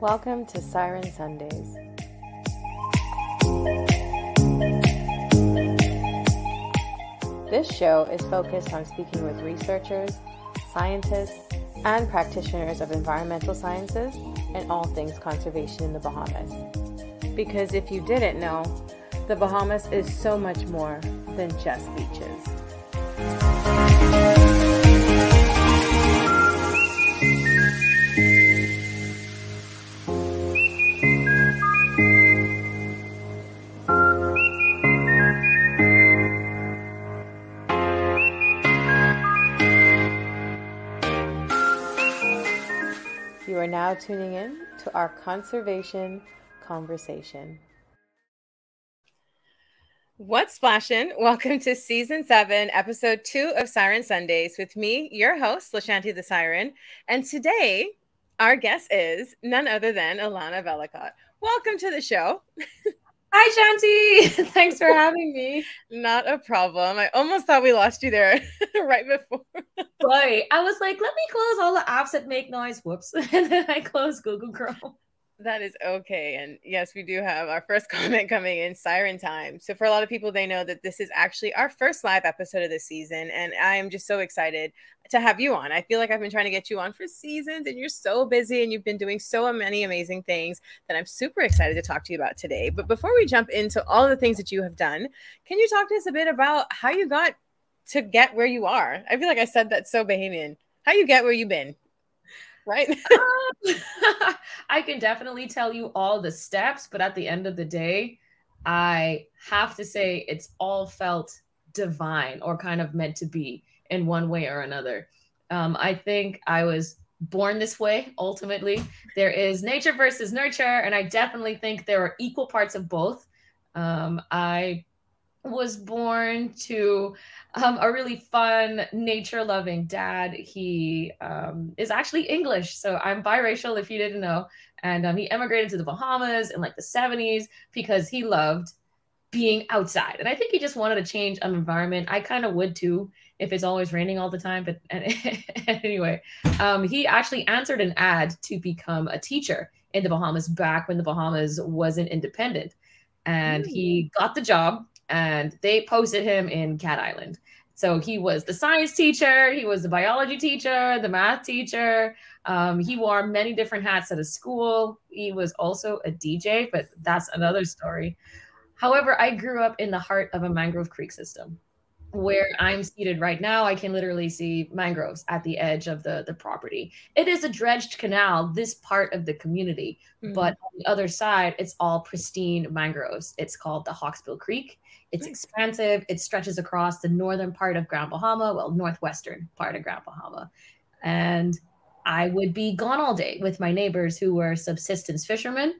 Welcome to Siren Sundays. This show is focused on speaking with researchers, scientists, and practitioners of environmental sciences and all things conservation in the Bahamas. Because if you didn't know, the Bahamas is so much more than just beaches. Tuning in to our conservation conversation. What's splashing? Welcome to season seven, episode two of Siren Sundays with me, your host, Lashanti the Siren. And today, our guest is none other than Alannah Vellacott. Welcome to the show. Hi, Shanti. Thanks for having me. Not a problem. I almost thought we lost you there right before. Boy, I was like, let me close all the apps that make noise. Whoops. and then I closed Google Chrome. That is okay. And yes, we do have our first comment coming in siren time. So, for a lot of people, they know that this is actually our first live episode of the season. And I am just so excited to have you on. I feel like I've been trying to get you on for seasons, and you're so busy and you've been doing so many amazing things that I'm super excited to talk to you about today. But before we jump into all the things that you have done, can you talk to us a bit about how you got to get where you are? I feel like I said that so Bahamian. How you get where you've been? Right? I can definitely tell you all the steps, but at the end of the day, I have to say it's all felt divine or kind of meant to be in one way or another. Um, I think I was born this way ultimately. There is nature versus nurture, and I definitely think there are equal parts of both. Um, I was born to um, a really fun, nature loving dad. He um, is actually English. So I'm biracial, if you didn't know. And um, he emigrated to the Bahamas in like the 70s because he loved being outside. And I think he just wanted to change an environment. I kind of would too if it's always raining all the time. But anyway, um, he actually answered an ad to become a teacher in the Bahamas back when the Bahamas wasn't independent. And he got the job and they posted him in Cat Island. So he was the science teacher, he was the biology teacher, the math teacher. Um, he wore many different hats at a school. He was also a DJ, but that's another story. However, I grew up in the heart of a mangrove creek system where I'm seated right now, I can literally see mangroves at the edge of the, the property. It is a dredged canal, this part of the community, mm-hmm. but on the other side, it's all pristine mangroves. It's called the Hawksbill Creek. It's expansive. It stretches across the northern part of Grand Bahama, well, northwestern part of Grand Bahama. And I would be gone all day with my neighbors who were subsistence fishermen.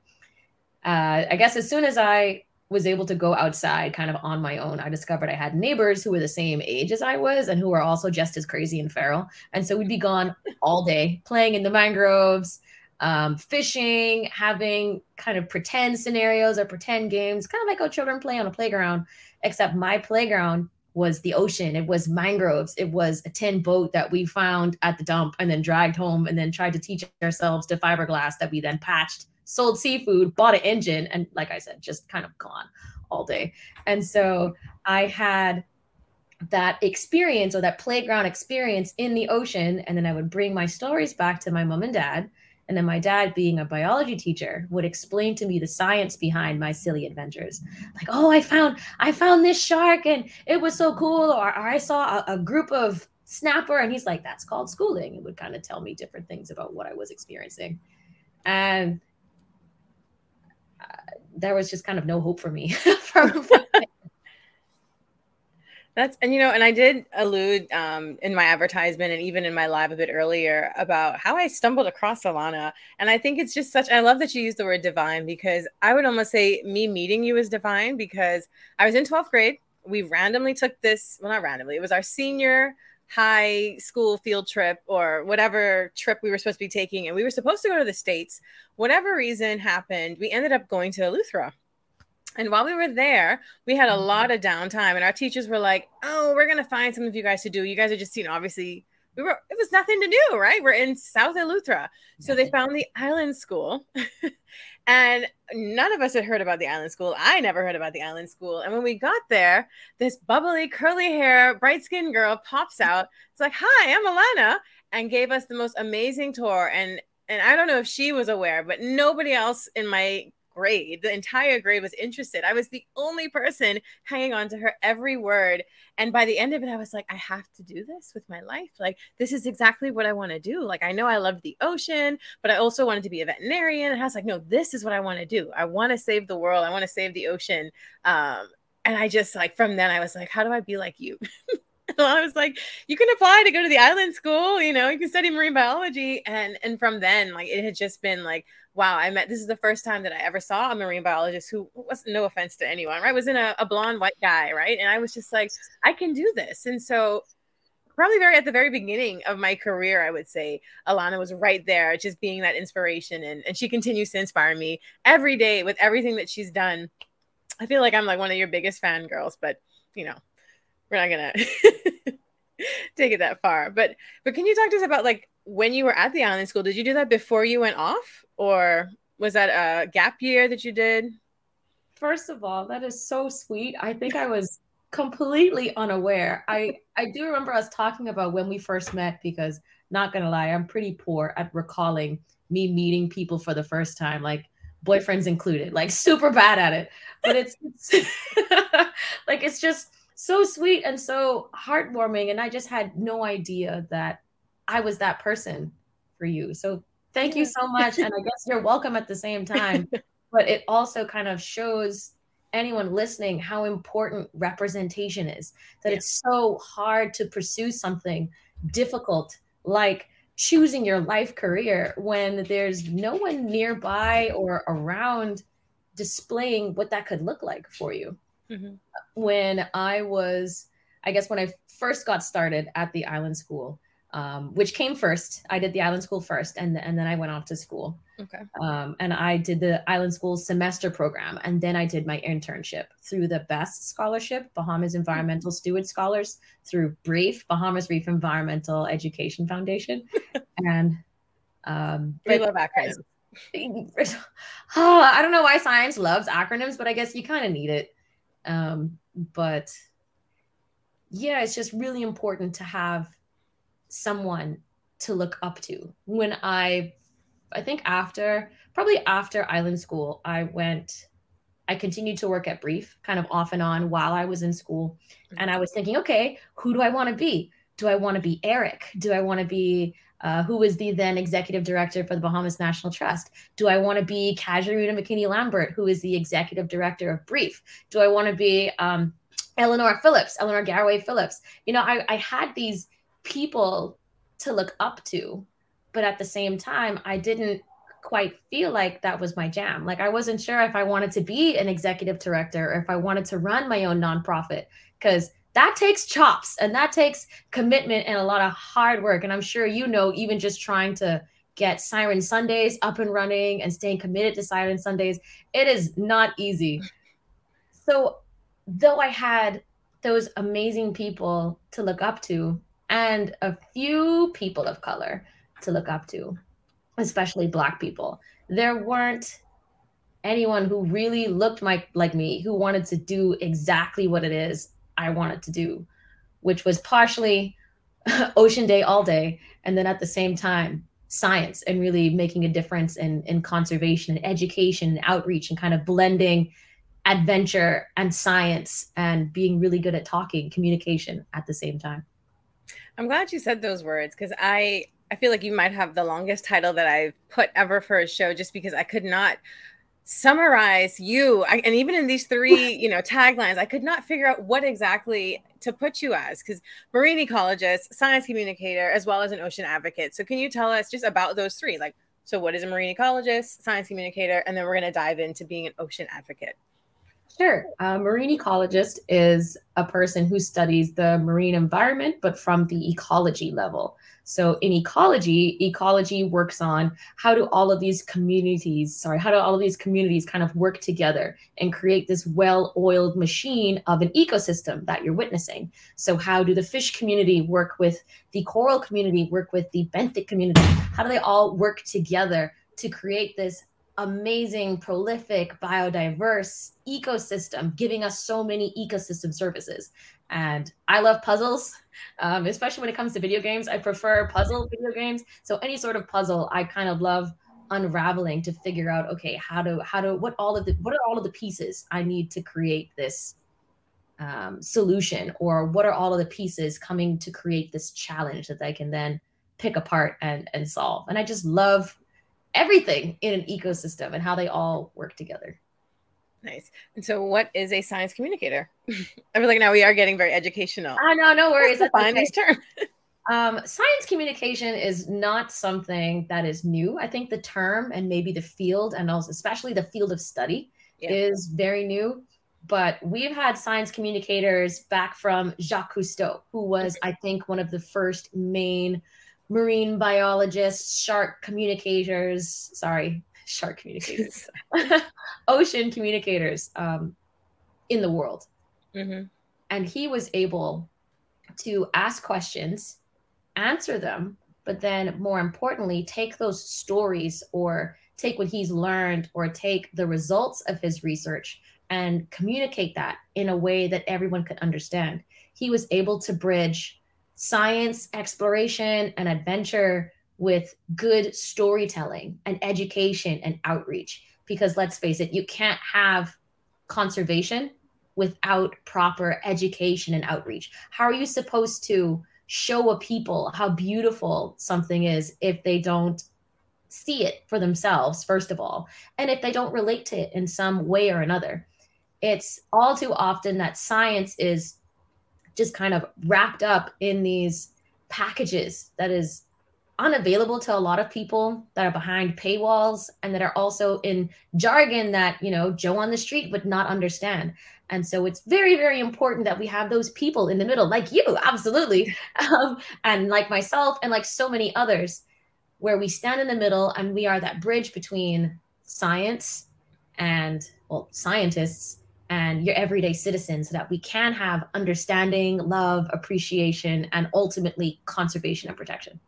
Uh, I guess as soon as I was able to go outside kind of on my own, I discovered I had neighbors who were the same age as I was and who were also just as crazy and feral. And so we'd be gone all day playing in the mangroves, um, fishing, having kind of pretend scenarios or pretend games, kind of like how children play on a playground, except my playground was the ocean. It was mangroves. It was a tin boat that we found at the dump and then dragged home and then tried to teach ourselves to fiberglass that we then patched sold seafood, bought an engine, and like I said, just kind of gone all day. And so I had that experience or that playground experience in the ocean. And then I would bring my stories back to my mom and dad. And then my dad, being a biology teacher, would explain to me the science behind my silly adventures. Like, oh, I found I found this shark and it was so cool. Or, or I saw a, a group of snapper and he's like, that's called schooling. It would kind of tell me different things about what I was experiencing. And there was just kind of no hope for me from, That's and you know, and I did allude um, in my advertisement and even in my live a bit earlier about how I stumbled across Alannah, and I think it's just such. I love that you use the word divine because I would almost say me meeting you is divine because I was in twelfth grade. We randomly took this. Well, not randomly. It was our senior high school field trip or whatever trip we were supposed to be taking, and we were supposed to go to the States. Whatever reason happened, we ended up going to Eleuthera. And while we were there, we had a mm-hmm. lot of downtime, and our teachers were like, Oh, we're to find some of you guys to do. You guys are just, you know, obviously we were it was nothing to do, right? We're in South Eleuthera. So they found the island school. and none of us had heard about the island school. I never heard about the island school. And when we got there, this bubbly, curly hair, bright skinned girl pops out. It's like, Hi, I'm Alannah, and gave us the most amazing tour. And and I don't know if she was aware, but nobody else in my grade. The entire grade was interested. I was the only person hanging on to her every word. And by the end of it, I was like, I have to do this with my life. Like, this is exactly what I want to do. Like, I know I loved the ocean, but I also wanted to be a veterinarian. And I was like, no, this is what I want to do. I want to save the world. I want to save the ocean. Um, and I just like from then I was like, how do I be like you? I was like, you can apply to go to the island school, you know, you can study marine biology. And and from then, like it had just been like, wow, I met this is the first time that I ever saw a marine biologist who was no offense to anyone, right? Was in a, a blonde white guy, right? And I was just like, I can do this. And so probably very at the very beginning of my career, I would say Alannah was right there, just being that inspiration. And, and she continues to inspire me every day with everything that she's done. I feel like I'm like one of your biggest fan girls, but you know, we're not gonna take it that far. But but can you talk to us about like when you were at the island school? Did you do that before you went off, or was that a gap year that you did? First of all, that is so sweet. I think I was completely unaware. I I do remember us talking about when we first met because not gonna lie, I'm pretty poor at recalling me meeting people for the first time, like boyfriends included, like super bad at it. But it's, it's like it's just so sweet and so heartwarming. And I just had no idea that I was that person for you. So thank you so much. and I guess you're welcome at the same time. but it also kind of shows anyone listening how important representation is that yeah. it's so hard to pursue something difficult like choosing your life career when there's no one nearby or around displaying what that could look like for you mm-hmm. when I was, I guess, when I first got started at the island school, um, which came first. I did the island school first, and and then I went off to school. Okay. Um, and I did the island school semester program, and then I did my internship through the BEST scholarship, Bahamas Environmental Steward Scholars, through BREEF, Bahamas Reef Environmental Education Foundation, and um, we love acronyms. I don't know why science loves acronyms, but I guess you kind of need it. Um, but yeah, it's just really important to have someone to look up to. When I, I think after, probably after Island School, I went, I continued to work at BREEF kind of off and on while I was in school. And I was thinking, okay, who do I want to be? Do I want to be Eric? Do I want to be uh, who was the then executive director for the Bahamas National Trust? Do I want to be Casuarina McKinney Lambert, who is the executive director of BREEF? Do I want to be um, Eleanor Phillips, Eleanor Garraway Phillips? You know, I, I had these people to look up to, but at the same time, I didn't quite feel like that was my jam. Like I wasn't sure if I wanted to be an executive director or if I wanted to run my own nonprofit because that takes chops and that takes commitment and a lot of hard work. And I'm sure you know, even just trying to get Siren Sundays up and running and staying committed to Siren Sundays, it is not easy. So, though I had those amazing people to look up to and a few people of color to look up to, especially Black people, there weren't anyone who really looked like, like me who wanted to do exactly what it is I wanted to do, which was partially ocean day all day. And then at the same time, science and really making a difference in, in conservation and education and outreach and kind of blending adventure and science and being really good at talking communication at the same time. I'm glad you said those words because I I feel like you might have the longest title that I've put ever for a show just because I could not summarize you I, and even in these three you know taglines i could not figure out what exactly to put you as because marine ecologist science communicator as well as an ocean advocate. So can you tell us just about those three? Like so what is a marine ecologist science communicator and then we're going to dive into being an ocean advocate Sure. A marine ecologist is a person who studies the marine environment, but from the ecology level. So in ecology, ecology works on how do all of these communities, sorry, how do all of these communities kind of work together and create this well-oiled machine of an ecosystem that you're witnessing. So how do the fish community work with the coral community, work with the benthic community? How do they all work together to create this amazing, prolific, biodiverse ecosystem, giving us so many ecosystem services. And I love puzzles, um, especially when it comes to video games. I prefer puzzle video games. So any sort of puzzle, I kind of love unraveling to figure out, okay, how to how to what all of the what are all of the pieces I need to create this um, solution, or what are all of the pieces coming to create this challenge that I can then pick apart and and solve. And I just love everything in an ecosystem and how they all work together. Nice. And so, what is a science communicator? I feel like now we are getting very educational. I know, no worries. Define okay. these terms. Um, science communication is not something that is new. I think the term and maybe the field, and also especially the field of study, yeah. is very new. But we've had science communicators back from Jacques Cousteau, who was, I think, one of the first main marine biologists, shark communicators, sorry, shark communicators, ocean communicators um, in the world. Mm-hmm. And he was able to ask questions, answer them, but then more importantly, take those stories or take what he's learned or take the results of his research and communicate that in a way that everyone could understand. He was able to bridge science, exploration, and adventure with good storytelling and education and outreach. Because let's face it, you can't have conservation without proper education and outreach. How are you supposed to show a people how beautiful something is if they don't see it for themselves, first of all, and if they don't relate to it in some way or another? It's all too often that science is just kind of wrapped up in these packages that is unavailable to a lot of people that are behind paywalls and that are also in jargon that you know joe on the street would not understand. And so it's very very important that we have those people in the middle like you absolutely um, and like myself and like so many others where we stand in the middle and we are that bridge between science and well scientists and your everyday citizens so that we can have understanding, love, appreciation, and ultimately conservation and protection.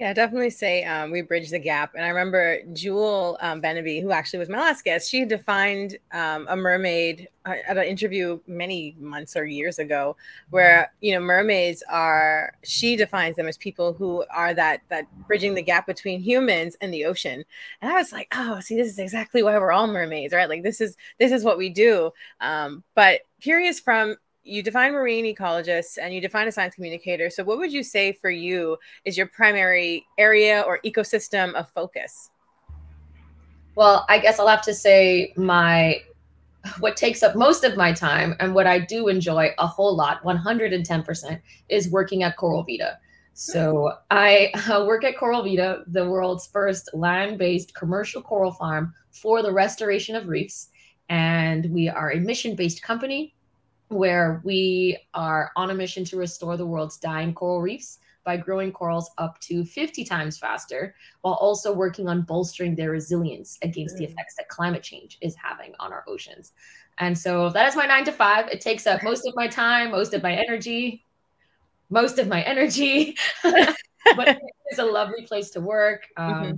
Yeah, definitely say um, we bridge the gap. And I remember Jewel um, Benaby, who actually was my last guest, she defined um, a mermaid uh, at an interview many months or years ago, where you know mermaids are. She defines them as people who are that that bridging the gap between humans and the ocean. And I was like, oh, see, this is exactly why we're all mermaids, right? Like this is this is what we do. Um, but curious from you define marine ecologists and you define a science communicator. So, what would you say for you is your primary area or ecosystem of focus? Well, I guess I'll have to say my what takes up most of my time and what I do enjoy a whole lot, 110%, is working at Coral Vita. So I uh, work at Coral Vita, the world's first land-based commercial coral farm for the restoration of reefs. And we are a mission-based company where we are on a mission to restore the world's dying coral reefs by growing corals up to 50 times faster, while also working on bolstering their resilience against the mm. effects that climate change is having on our oceans. And so that is my nine to five. It takes up most of my time, most of my energy, most of my energy, but it's a lovely place to work. Um, mm-hmm.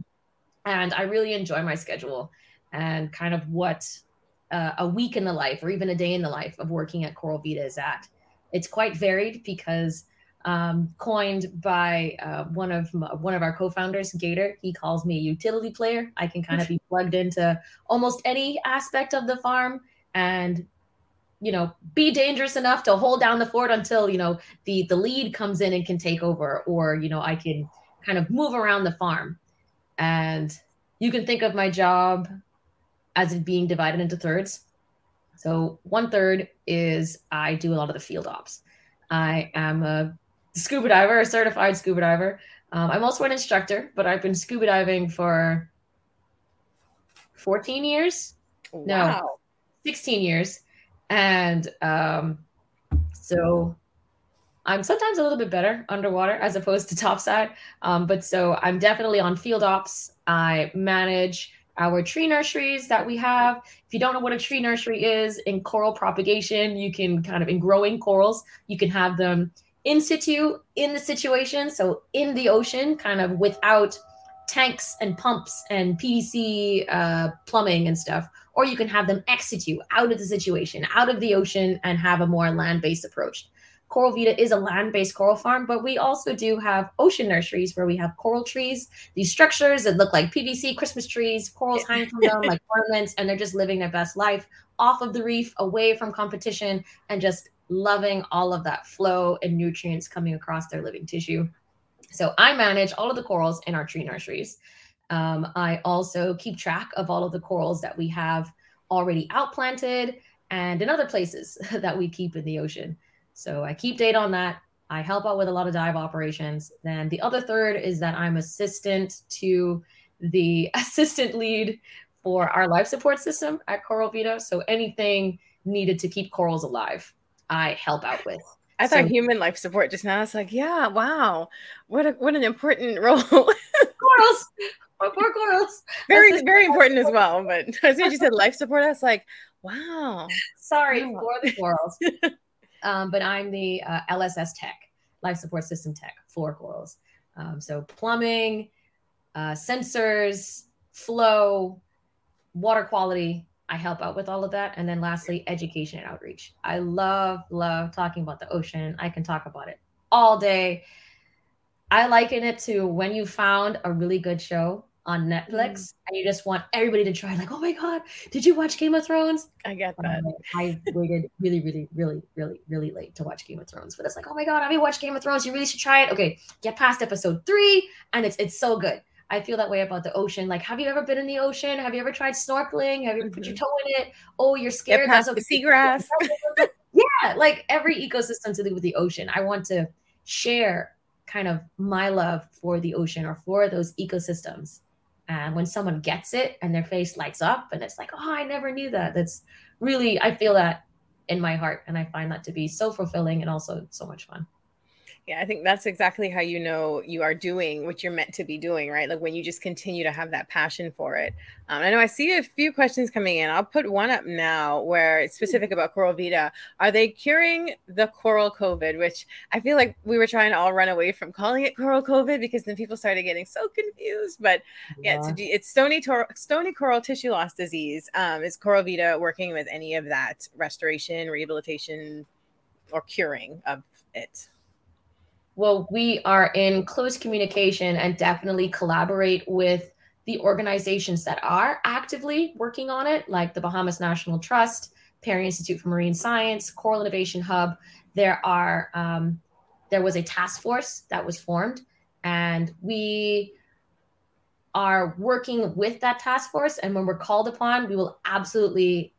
And I really enjoy my schedule and kind of what uh, a week in the life or even a day in the life of working at Coral Vita is at. It's quite varied because um, coined by uh, one of my, one of our co-founders, Gator. He calls me a utility player. I can kind of be plugged into almost any aspect of the farm and you know be dangerous enough to hold down the fort until you know the the lead comes in and can take over or you know I can kind of move around the farm. And you can think of my job as it being divided into thirds. So one third is I do a lot of the field ops. I am a scuba diver, a certified scuba diver. Um, I'm also an instructor, but I've been scuba diving for 14 years. Wow. No, 16 years. And um, so I'm sometimes a little bit better underwater as opposed to topside. Um, but so I'm definitely on field ops. I manage our tree nurseries that we have. If you don't know what a tree nursery is in coral propagation, you can kind of in growing corals, you can have them in situ in the situation. So in the ocean, kind of without tanks and pumps and PVC uh, plumbing and stuff. Or you can have them ex situ out of the situation, out of the ocean, and have a more land based approach. Coral Vita is a land based coral farm, but we also do have ocean nurseries where we have coral trees, these structures that look like PVC Christmas trees, corals hanging from them like ornaments, and they're just living their best life off of the reef, away from competition, and just loving all of that flow and nutrients coming across their living tissue. So I manage all of the corals in our tree nurseries. Um, I also keep track of all of the corals that we have already outplanted and in other places that we keep in the ocean. So I keep data on that. I help out with a lot of dive operations. Then the other third is that I'm assistant to the assistant lead for our life support system at Coral Vita. So anything needed to keep corals alive, I help out with. I thought so, human life support just now. It's like, yeah, wow, what a, what an important role. corals, poor corals. Very very important as well. But as soon as you said life support, I was like, wow. Sorry wow. for the corals. Um, but I'm the uh, LSS tech, life support system tech for corals. Um, so plumbing, uh, sensors, flow, water quality. I help out with all of that. And then lastly, education and outreach. I love, love talking about the ocean. I can talk about it all day. I liken it to when you found a really good show on Netflix mm. and you just want everybody to try, like, oh my God, did you watch Game of Thrones? I get that. Um, I waited really, really, really, really, really late to watch Game of Thrones. But it's like, oh my God, have you watched Game of Thrones? You really should try it. Okay, get past episode three, and it's it's so good. I feel that way about the ocean. Like, have you ever been in the ocean? Have you ever tried snorkeling? Have you ever mm-hmm. put your mm-hmm. toe in it? Oh, you're scared. Get past That's the seagrass. yeah, like every ecosystem to do with the ocean. I want to share kind of my love for the ocean or for those ecosystems and when someone gets it and their face lights up and it's like oh i never knew that that's really i feel that in my heart and i find that to be so fulfilling and also so much fun yeah, I think that's exactly how you know you are doing what you're meant to be doing, right? Like when you just continue to have that passion for it. Um, I know I see a few questions coming in. I'll put one up now where it's specific about Coral Vita. Are they curing the coral COVID? Which I feel like we were trying to all run away from calling it coral COVID because then people started getting so confused. But yeah, yeah it's, it's stony, tor- stony coral tissue loss disease. Um, is Coral Vita working with any of that restoration, rehabilitation, or curing of it? Well, we are in close communication and definitely collaborate with the organizations that are actively working on it, like the Bahamas National Trust, Perry Institute for Marine Science, Coral Innovation Hub. There are um, there was a task force that was formed, and we are working with that task force. And when we're called upon, we will absolutely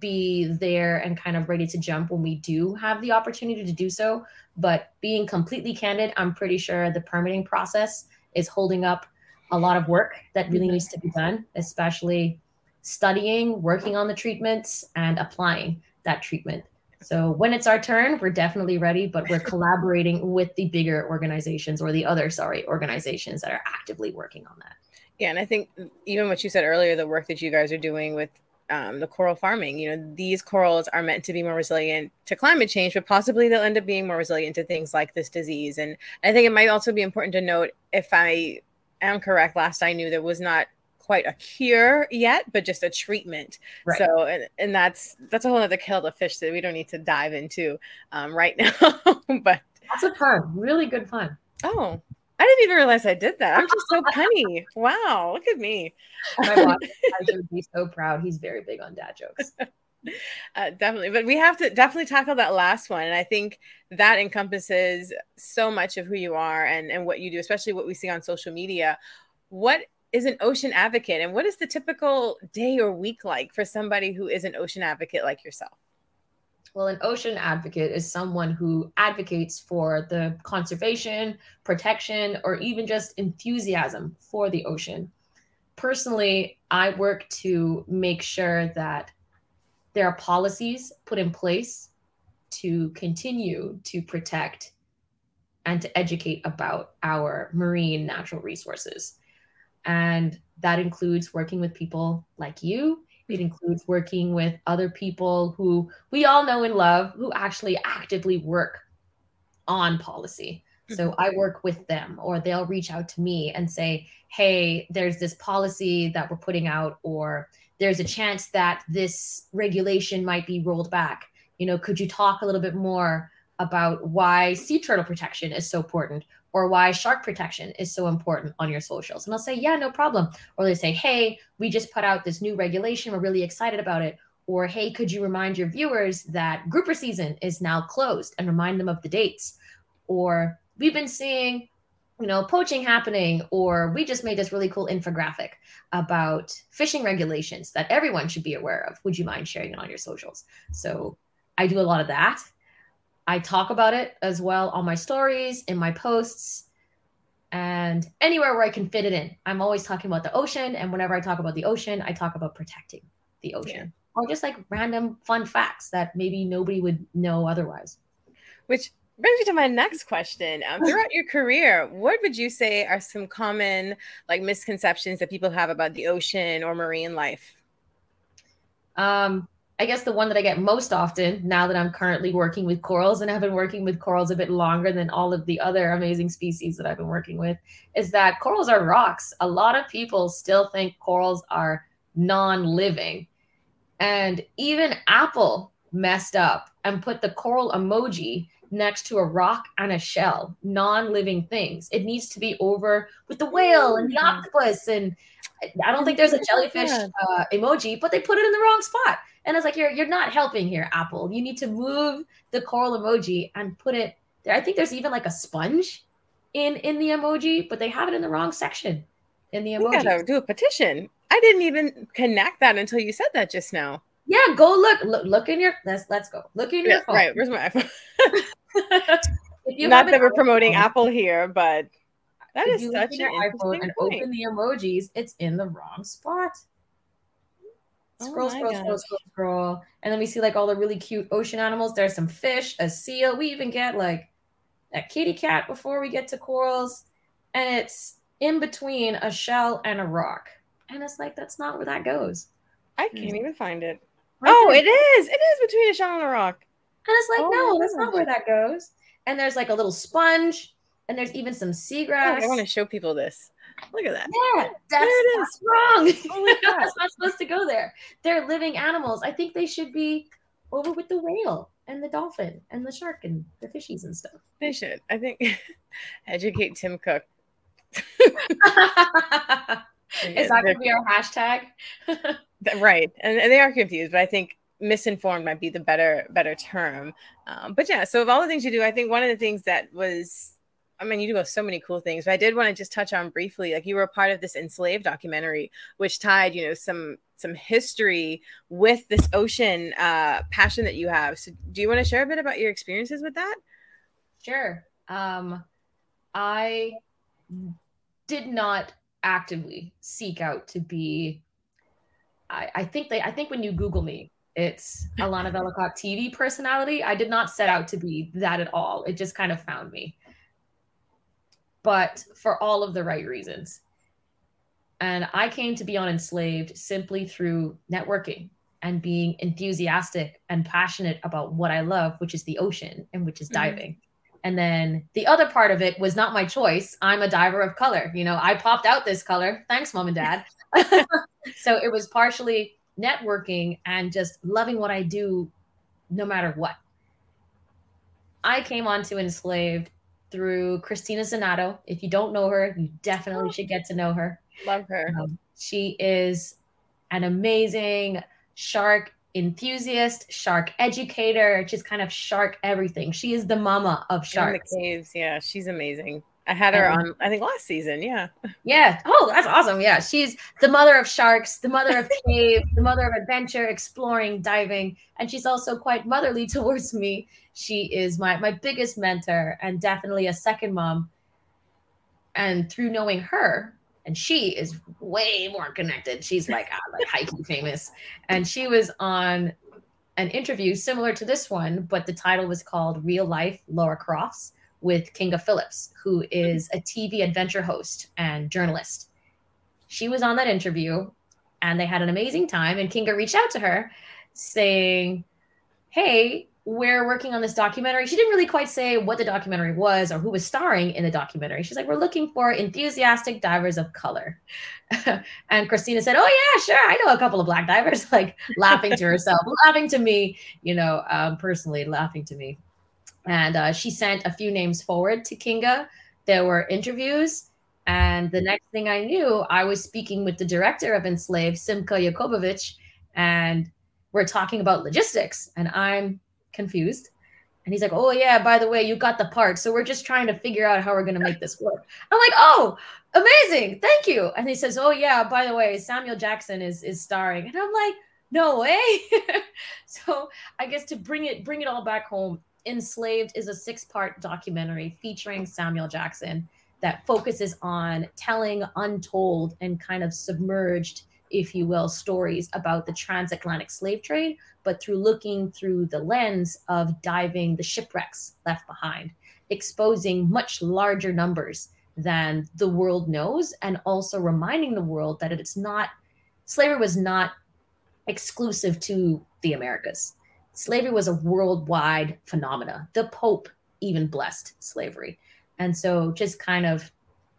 be there and kind of ready to jump when we do have the opportunity to do so. But being completely candid, I'm pretty sure the permitting process is holding up a lot of work that really mm-hmm. needs to be done, especially studying, working on the treatments, and applying that treatment. So when it's our turn, we're definitely ready, but we're collaborating with the bigger organizations or the other, sorry, organizations that are actively working on that. Yeah, and I think even what you said earlier, the work that you guys are doing with um, the coral farming. You know, these corals are meant to be more resilient to climate change, but possibly they'll end up being more resilient to things like this disease. And I think it might also be important to note, if I am correct, last I knew there was not quite a cure yet, but just a treatment. Right. So, and, and that's that's a whole other kettle of fish that we don't need to dive into um, right now. but that's a fun, really good fun. Oh, I didn't even realize I did that. I'm just so punny. Wow, look at me. My boss would be so proud. He's very big on dad jokes. Uh, definitely, but we have to definitely tackle that last one, and I think that encompasses so much of who you are and and what you do, especially what we see on social media. What is an ocean advocate, and what is the typical day or week like for somebody who is an ocean advocate like yourself? Well, an ocean advocate is someone who advocates for the conservation, protection, or even just enthusiasm for the ocean. Personally, I work to make sure that there are policies put in place to continue to protect and to educate about our marine natural resources. And that includes working with people like you. It includes working with other people who we all know and love who actually actively work on policy. So mm-hmm. I work with them, or they'll reach out to me and say, Hey, there's this policy that we're putting out, or there's a chance that this regulation might be rolled back. You know, could you talk a little bit more about why sea turtle protection is so important or why shark protection is so important on your socials. And I'll say, yeah, no problem. Or they say, hey, we just put out this new regulation. We're really excited about it. Or, hey, could you remind your viewers that grouper season is now closed and remind them of the dates? Or we've been seeing, you know, poaching happening, or we just made this really cool infographic about fishing regulations that everyone should be aware of. Would you mind sharing it on your socials? So I do a lot of that I talk about it as well on my stories, in my posts, and anywhere where I can fit it in. I'm always talking about the ocean. And whenever I talk about the ocean, I talk about protecting the ocean yeah. or just like random fun facts that maybe nobody would know otherwise. Which brings me to my next question. Um, throughout your career, what would you say are some common like misconceptions that people have about the ocean or marine life? Um, I guess the one that I get most often now that I'm currently working with corals and I have been working with corals a bit longer than all of the other amazing species that I've been working with is that corals are rocks. A lot of people still think corals are non living. And even Apple messed up and put the coral emoji next to a rock and a shell, non living things. It needs to be over with the whale and the mm. octopus. And I don't think there's a jellyfish uh, emoji, but they put it in the wrong spot. And it's like you're you're not helping here, Apple. You need to move the coral emoji and put it there. I think there's even like a sponge in in the emoji, but they have it in the wrong section in the emoji. Gotta do a petition. I didn't even connect that until you said that just now. Yeah, go look look look in your let's let's go. Look in your yeah, phone. Right, where's my iPhone? Not that we're promoting iPhone, Apple here, but that is such an iPhone and open the emojis, it's in the wrong spot. Scroll, oh scroll, scroll, scroll, scroll. And then we see like all the really cute ocean animals. There's some fish, a seal. We even get like a kitty cat before we get to corals. And it's in between a shell and a rock. And it's like, that's not where that goes. I can't mm. even find it. Right oh, there. it is. It is between a shell and a rock. And it's like, oh, no, that's not where that goes. And there's like a little sponge, and there's even some seagrass. Oh, I want to show people this. Look at that. Yeah, that's there it is. wrong. Oh that's not supposed to go there. They're living animals. I think they should be over with the whale and the dolphin and the shark and the fishies and stuff. They should. I think educate Tim Cook. Is that going to be our hashtag? right, and, and they are confused, but I think misinformed might be the better better term. Um, but yeah, so of all the things you do, I think one of the things that was I mean, you do so many cool things, but I did want to just touch on briefly, like you were a part of this enslaved documentary, which tied, you know, some some history with this ocean uh, passion that you have. So, do you want to share a bit about your experiences with that? Sure. Um, I did not actively seek out to be. I, I think they. I think when you Google me, it's Alannah Vellacott TV personality. I did not set out to be that at all. It just kind of found me but for all of the right reasons. And I came to be on Enslaved simply through networking and being enthusiastic and passionate about what I love, which is the ocean and which is mm-hmm. diving. Mm-hmm. And then the other part of it was not my choice. I'm a diver of color. You know, I popped out this color. Thanks, mom and dad. so it was partially networking and just loving what I do no matter what. I came on to Enslaved through Cristina Zenato. If you don't know her, you definitely should get to know her. Love her. Um, she is an amazing shark enthusiast, shark educator, just kind of shark everything. She is the mama of sharks. In the caves, yeah, she's amazing. I had her on, I think last season. Yeah. Yeah. Oh, that's awesome. Yeah. She's the mother of sharks, the mother of cave, the mother of adventure, exploring, diving. And she's also quite motherly towards me. She is my, my biggest mentor and definitely a second mom. And through knowing her, and she is way more connected. She's like uh, like hiking famous, and she was on an interview similar to this one, but the title was called Real Life Laura Crofts with Kinga Philipps, who is a TV adventure host and journalist. She was on that interview and they had an amazing time. And Kinga reached out to her saying, Hey, we're working on this documentary. She didn't really quite say what the documentary was or who was starring in the documentary. She's like, We're looking for enthusiastic divers of color. and Cristina said, Oh, yeah, sure. I know a couple of black divers, like laughing to herself, laughing to me, you know, um, personally laughing to me. And uh, she sent a few names forward to Kinga. There were interviews. And the next thing I knew, I was speaking with the director of Enslaved, Simcha Jacobovici, and we're talking about logistics. And I'm confused. And he's like, Oh, yeah, by the way, you got the part. So we're just trying to figure out how we're going to make this work. I'm like, Oh, amazing. Thank you. And he says, Oh, yeah, by the way, Samuel Jackson is, is starring. And I'm like, no way. so I guess to bring it bring it all back home, Enslaved is a six-part documentary featuring Samuel Jackson that focuses on telling untold and kind of submerged if you will, stories about the transatlantic slave trade, but through looking through the lens of diving the shipwrecks left behind, exposing much larger numbers than the world knows, and also reminding the world that it's not, slavery was not exclusive to the Americas. Slavery was a worldwide phenomena. The Pope even blessed slavery. And so just kind of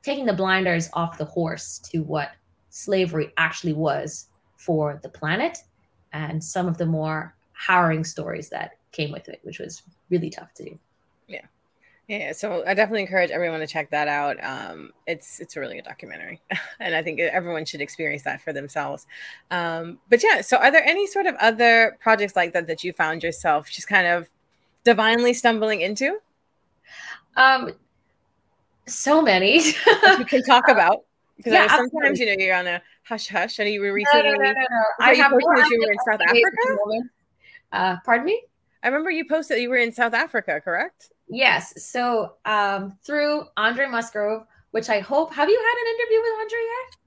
taking the blinders off the horse to what slavery actually was for the planet and some of the more harrowing stories that came with it, which was really tough to do. Yeah. Yeah, so I definitely encourage everyone to check that out. Um, it's it's a really good documentary, and I think everyone should experience that for themselves. Um, but yeah, so are there any sort of other projects like that that you found yourself just kind of divinely stumbling into? Um, so many you can talk about because yeah, sometimes you know you're on a hush hush, and you were recently. No, no, no, no, no. I have posted you were in South Africa. Uh, pardon me. I remember you posted you were in South Africa, correct? Yes. So um, through Andre Musgrove, which I hope have you had an interview with Andre yet?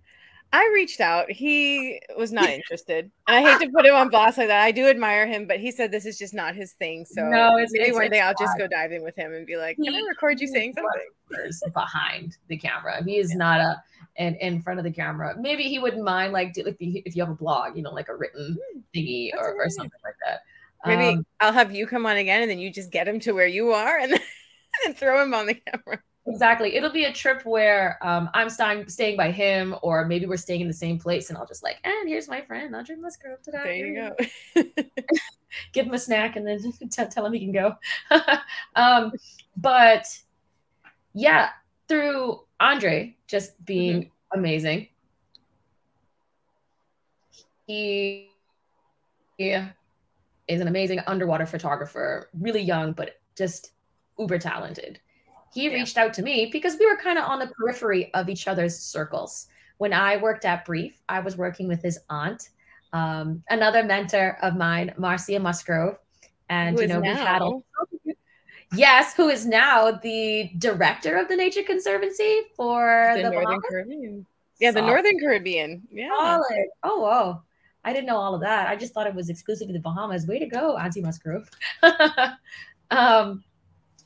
I reached out. He was not interested. And I hate to put him on blast like that. I do admire him, but he said this is just not his thing. So no, it's, maybe it's, one day I'll just go diving with him and be like, "Can he, I record you saying something?" Behind the camera, he is yeah. not a and in front of the camera. Maybe he wouldn't mind like like if you have a blog, you know, like a written hmm, thingy or, or, something like that. Maybe um, I'll have you come on again, and then you just get him to where you are, and then and throw him on the camera. Exactly. It'll be a trip where um, I'm staying staying by him, or maybe we're staying in the same place, and I'll just like, and here's my friend Andre Musgrove today. There you go. Give him a snack and then t- tell him he can go. um, but yeah, through Andre just being mm-hmm. amazing, he, he is an amazing underwater photographer, really young, but just uber talented he yeah. reached out to me because we were kind of on the periphery of each other's circles. When I worked at BREEF, I was working with his aunt, um, another mentor of mine, Marcia Musgrove. And, you know, we had a, yes, who is now the director of the Nature Conservancy for the, the Northern Bahamas? Caribbean. Yeah, the Northern Caribbean. Yeah. Solid. Oh, whoa. I didn't know all of that. I just thought it was exclusive to the Bahamas. Way to go, Auntie Musgrove. um,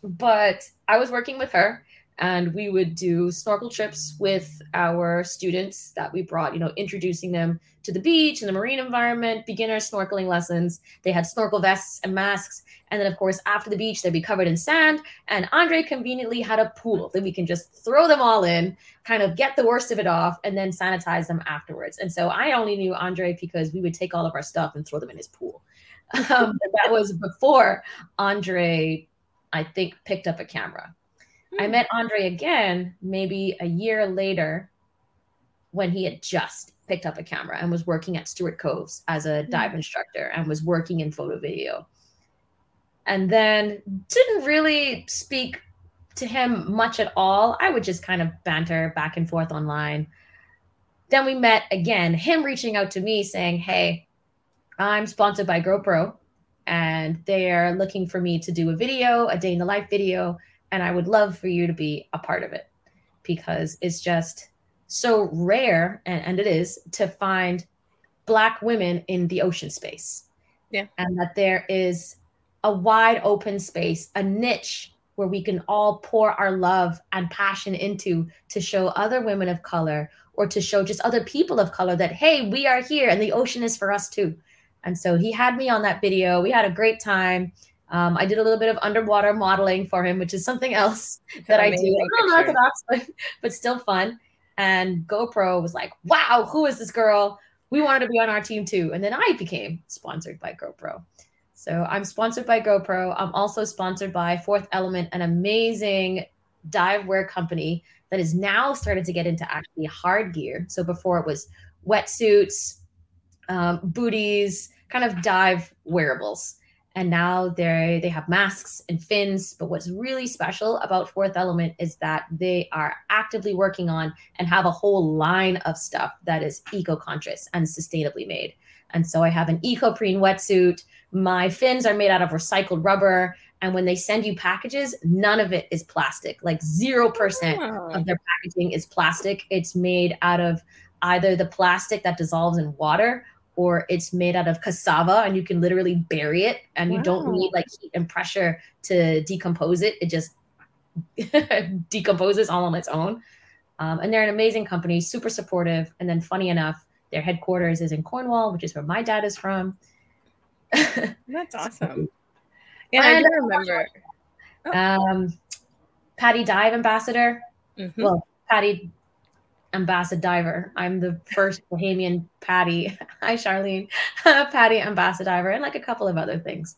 but I was working with her and we would do snorkel trips with our students that we brought, you know, introducing them to the beach and the marine environment, beginner snorkeling lessons. They had snorkel vests and masks. And then, of course, after the beach, they'd be covered in sand. And Andre conveniently had a pool that we can just throw them all in, kind of get the worst of it off, and then sanitize them afterwards. And so I only knew Andre because we would take all of our stuff and throw them in his pool. Um, that was before Andre I think, picked up a camera. I hmm. met Andre again maybe a year later when he had just picked up a camera and was working at Stuart Cove's as a mm. dive instructor and was working in photo video. And then didn't really speak to him much at all. I would just kind of banter back and forth online. Then we met again, him reaching out to me saying, Hey, I'm sponsored by GoPro and they're looking for me to do a video, a day in the life video, and I would love for you to be a part of it because it's just so rare, and, and it is, to find Black women in the ocean space. Yeah. And that there is a wide open space, a niche where we can all pour our love and passion into to show other women of color or to show just other people of color that, hey, we are here and the ocean is for us too. And so he had me on that video. We had a great time. Um, I did a little bit of underwater modeling for him, which is something else that I do. Unorthodox, but, but still fun. And GoPro was like, wow, who is this girl? We wanted to be on our team too. And then I became sponsored by GoPro. So I'm sponsored by GoPro. I'm also sponsored by Fourth Element, an amazing dive wear company that is now started to get into actually hard gear. So before it was wetsuits, um, booties, kind of dive wearables and now they they have masks and fins but what's really special about fourth element is that they are actively working on and have a whole line of stuff that is eco-conscious and sustainably made. And so i have an eco-preen wetsuit. My fins are made out of recycled rubber. And when they send you packages none of it is plastic. Like 0% oh. of ah. their packaging is plastic. It's made out of either the plastic that dissolves in water or it's made out of cassava and you can literally bury it and wow. you don't need like heat and pressure to decompose it. It just decomposes all on its own. Um, and they're an amazing company, super supportive. And then, funny enough, their headquarters is in Cornwall, which is where my dad is from. That's awesome. Yeah, I do remember. Oh. Um, PADI Dive ambassador. Mm-hmm. Well, PADI ambassador diver. I'm the first Bahamian PADI. Hi, Charlene. PADI ambassador diver, and like a couple of other things.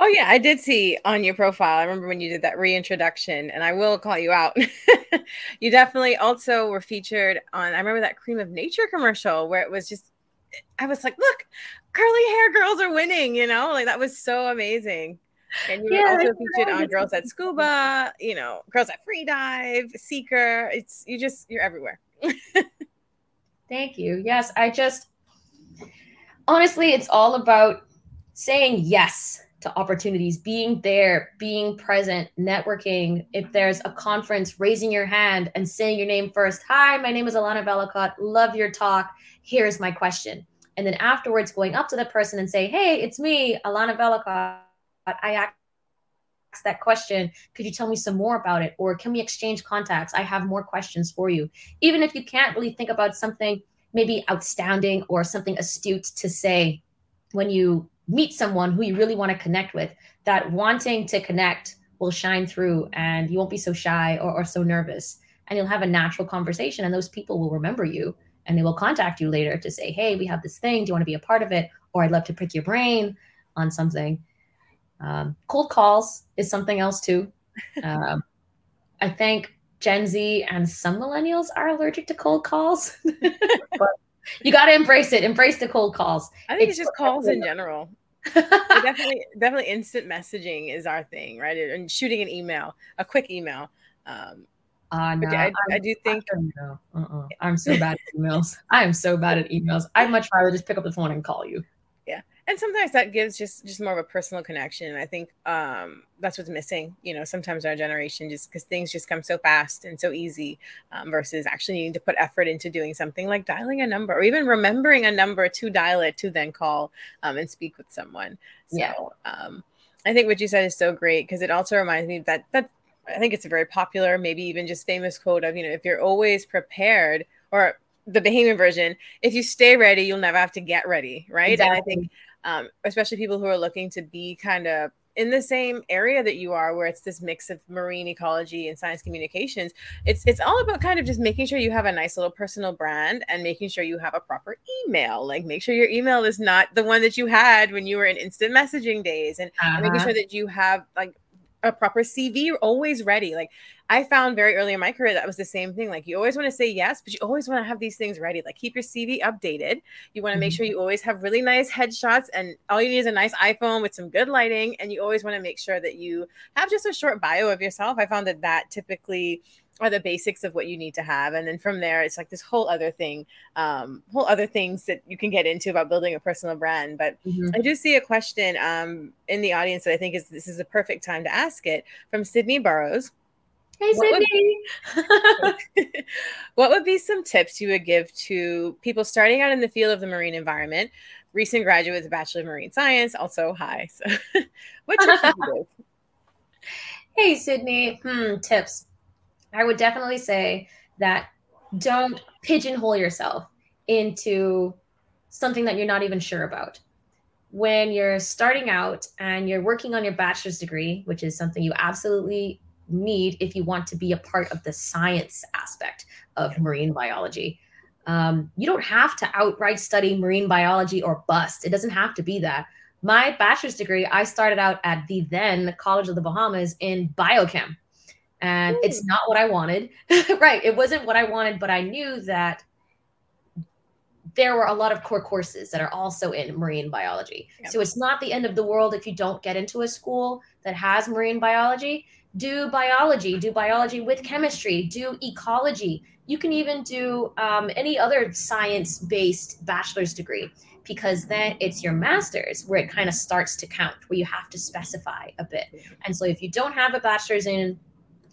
Oh yeah, I did see on your profile. I remember when you did that reintroduction, and I will call you out. you definitely also were featured on. I remember that Cream of Nature commercial where it was just. I was like, look, curly hair girls are winning. You know, like that was so amazing. And you yeah, were also featured on Girls that Scuba. You know, Girls at Free Dive, Seeker. It's you just you're everywhere. Thank you. Yes, I just honestly, it's all about saying yes to opportunities, being there, being present, networking. If there's a conference, raising your hand and saying your name first. Hi, my name is Alannah Vellacott. Love your talk. Here's my question. And then afterwards, going up to the person and say, Hey, it's me, Alannah Vellacott. I that question could you tell me some more about it? or can we exchange contacts? I have more questions for you. Even if you can't really think about something maybe outstanding or something astute to say when you meet someone who you really want to connect with that wanting to connect will shine through and you won't be so shy or, or so nervous. And you'll have a natural conversation and those people will remember you and they will contact you later to say hey we have this thing. Do you want to be a part of it? or i'd love to pick your brain on something um, cold calls is something else too. Um, I think Gen Z and some millennials are allergic to cold calls, but you got to embrace it. Embrace the cold calls. I think it's, it's just calls in general. definitely, definitely, instant messaging is our thing, right? And shooting an email, a quick email. Um, uh, no, I, I, do think uh-uh. I'm so bad at emails. I am so bad at emails. I'd much rather just pick up the phone and call you and sometimes that gives just just more of a personal connection i think um that's what's missing you know sometimes our generation just because things just come so fast and so easy um, versus actually needing to put effort into doing something like dialing a number or even remembering a number to dial it to then call um, and speak with someone so yeah. um, i think what you said is so great because it also reminds me that that i think it's a very popular maybe even just famous quote of you know if you're always prepared or the Bahamian version, if you stay ready, you'll never have to get ready, right? Exactly. And I think um, especially people who are looking to be kind of in the same area that you are where it's this mix of marine ecology and science communications it's it's all about kind of just making sure you have a nice little personal brand and making sure you have a proper email like make sure your email is not the one that you had when you were in instant messaging days and, uh-huh. and making uh-huh. sure that you have like a proper CV always ready. Like I found very early in my career that was the same thing. Like you always want to say yes, but you always want to have these things ready. Like keep your CV updated. You want to make mm-hmm. sure you always have really nice headshots and all you need is a nice iPhone with some good lighting and you always want to make sure that you have just a short bio of yourself. I found that that typically are the basics of what you need to have and then from there it's like this whole other thing um whole other things that you can get into about building a personal brand but mm-hmm. i do see a question um in the audience that i think is this is the perfect time to ask it from sydney burrows Hey, Sydney. What would, what would be some tips you would give to people starting out in the field of the marine environment, recent graduate with a Bachelor of Marine Science. Also, hi. So, what tips would you give? Hey, Sydney. Hmm, tips. I would definitely say that don't pigeonhole yourself into something that you're not even sure about. When you're starting out and you're working on your bachelor's degree, which is something you absolutely need if you want to be a part of the science aspect of marine biology. Um, you don't have to outright study marine biology or bust. It doesn't have to be that. My bachelor's degree, I started out at the then College of the Bahamas in biochem. And Ooh. it's not what I wanted. right. It wasn't what I wanted, but I knew that there were a lot of core courses that are also in marine biology. Yep. So it's not the end of the world if you don't get into a school that has marine biology do biology, do biology with chemistry, do ecology. You can even do um, any other science based bachelor's degree because then it's your master's where it kind of starts to count, where you have to specify a bit. And so if you don't have a bachelor's in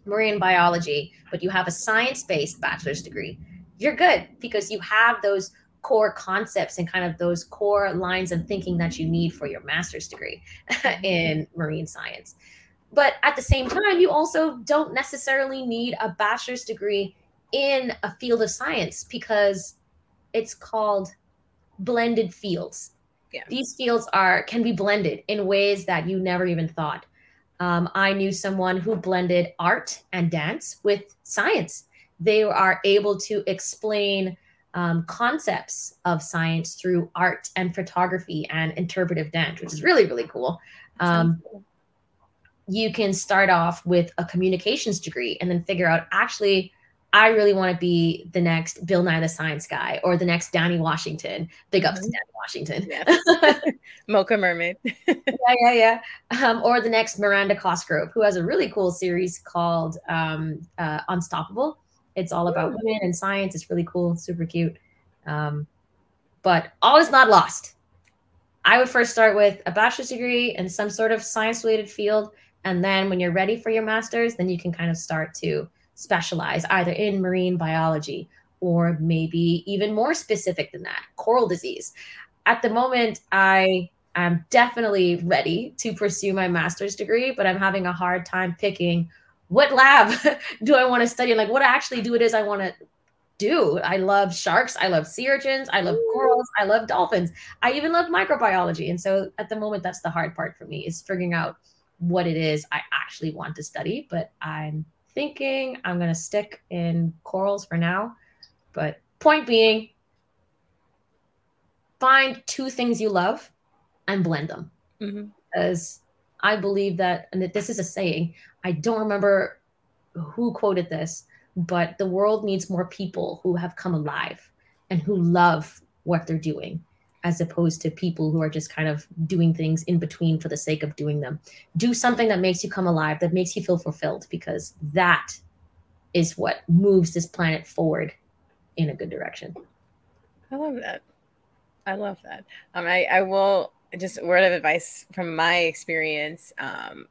marine biology, but you have a science based bachelor's degree, you're good because you have those core concepts and kind of those core lines of thinking that you need for your master's degree in marine science. But at the same time, you also don't necessarily need a bachelor's degree in a field of science because it's called blended fields. Yeah. These fields are can be blended in ways that you never even thought. Um, I knew someone who blended art and dance with science. They are able to explain um, concepts of science through art and photography and interpretive dance, which is really really cool. Um, cool you can start off with a communications degree and then figure out actually I really want to be the next Bill Nye the Science Guy or the next Danni Washington. Big ups mm-hmm. to Danni Washington. Yes. Mocha Mermaid. yeah, yeah, yeah. Um, or the next Miranda Cosgrove, who has a really cool series called um, uh, Unstoppable. It's all about Ooh. women and science. It's really cool, super cute. Um, but all is not lost. I would first start with a bachelor's degree in some sort of science related field and then when you're ready for your master's, then you can kind of start to specialize either in marine biology or maybe even more specific than that, coral disease. At the moment, I am definitely ready to pursue my master's degree, but I'm having a hard time picking what lab do I want to study and like what actually do it is I want to do. I love sharks, I love sea urchins, I love corals, I love dolphins. I even love microbiology. And so at the moment that's the hard part for me is figuring out what it is I actually want to study, but I'm thinking I'm going to stick in corals for now. But point being, find two things you love and blend them. Mm-hmm. Because I believe that, and that this is a saying, I don't remember who quoted this, but the world needs more people who have come alive and who love what they're doing as opposed to people who are just kind of doing things in between for the sake of doing them. Do something that makes you come alive, that makes you feel fulfilled, because that is what moves this planet forward in a good direction. I love that. I love that. Um, I, I will just word of advice from my experience. Um,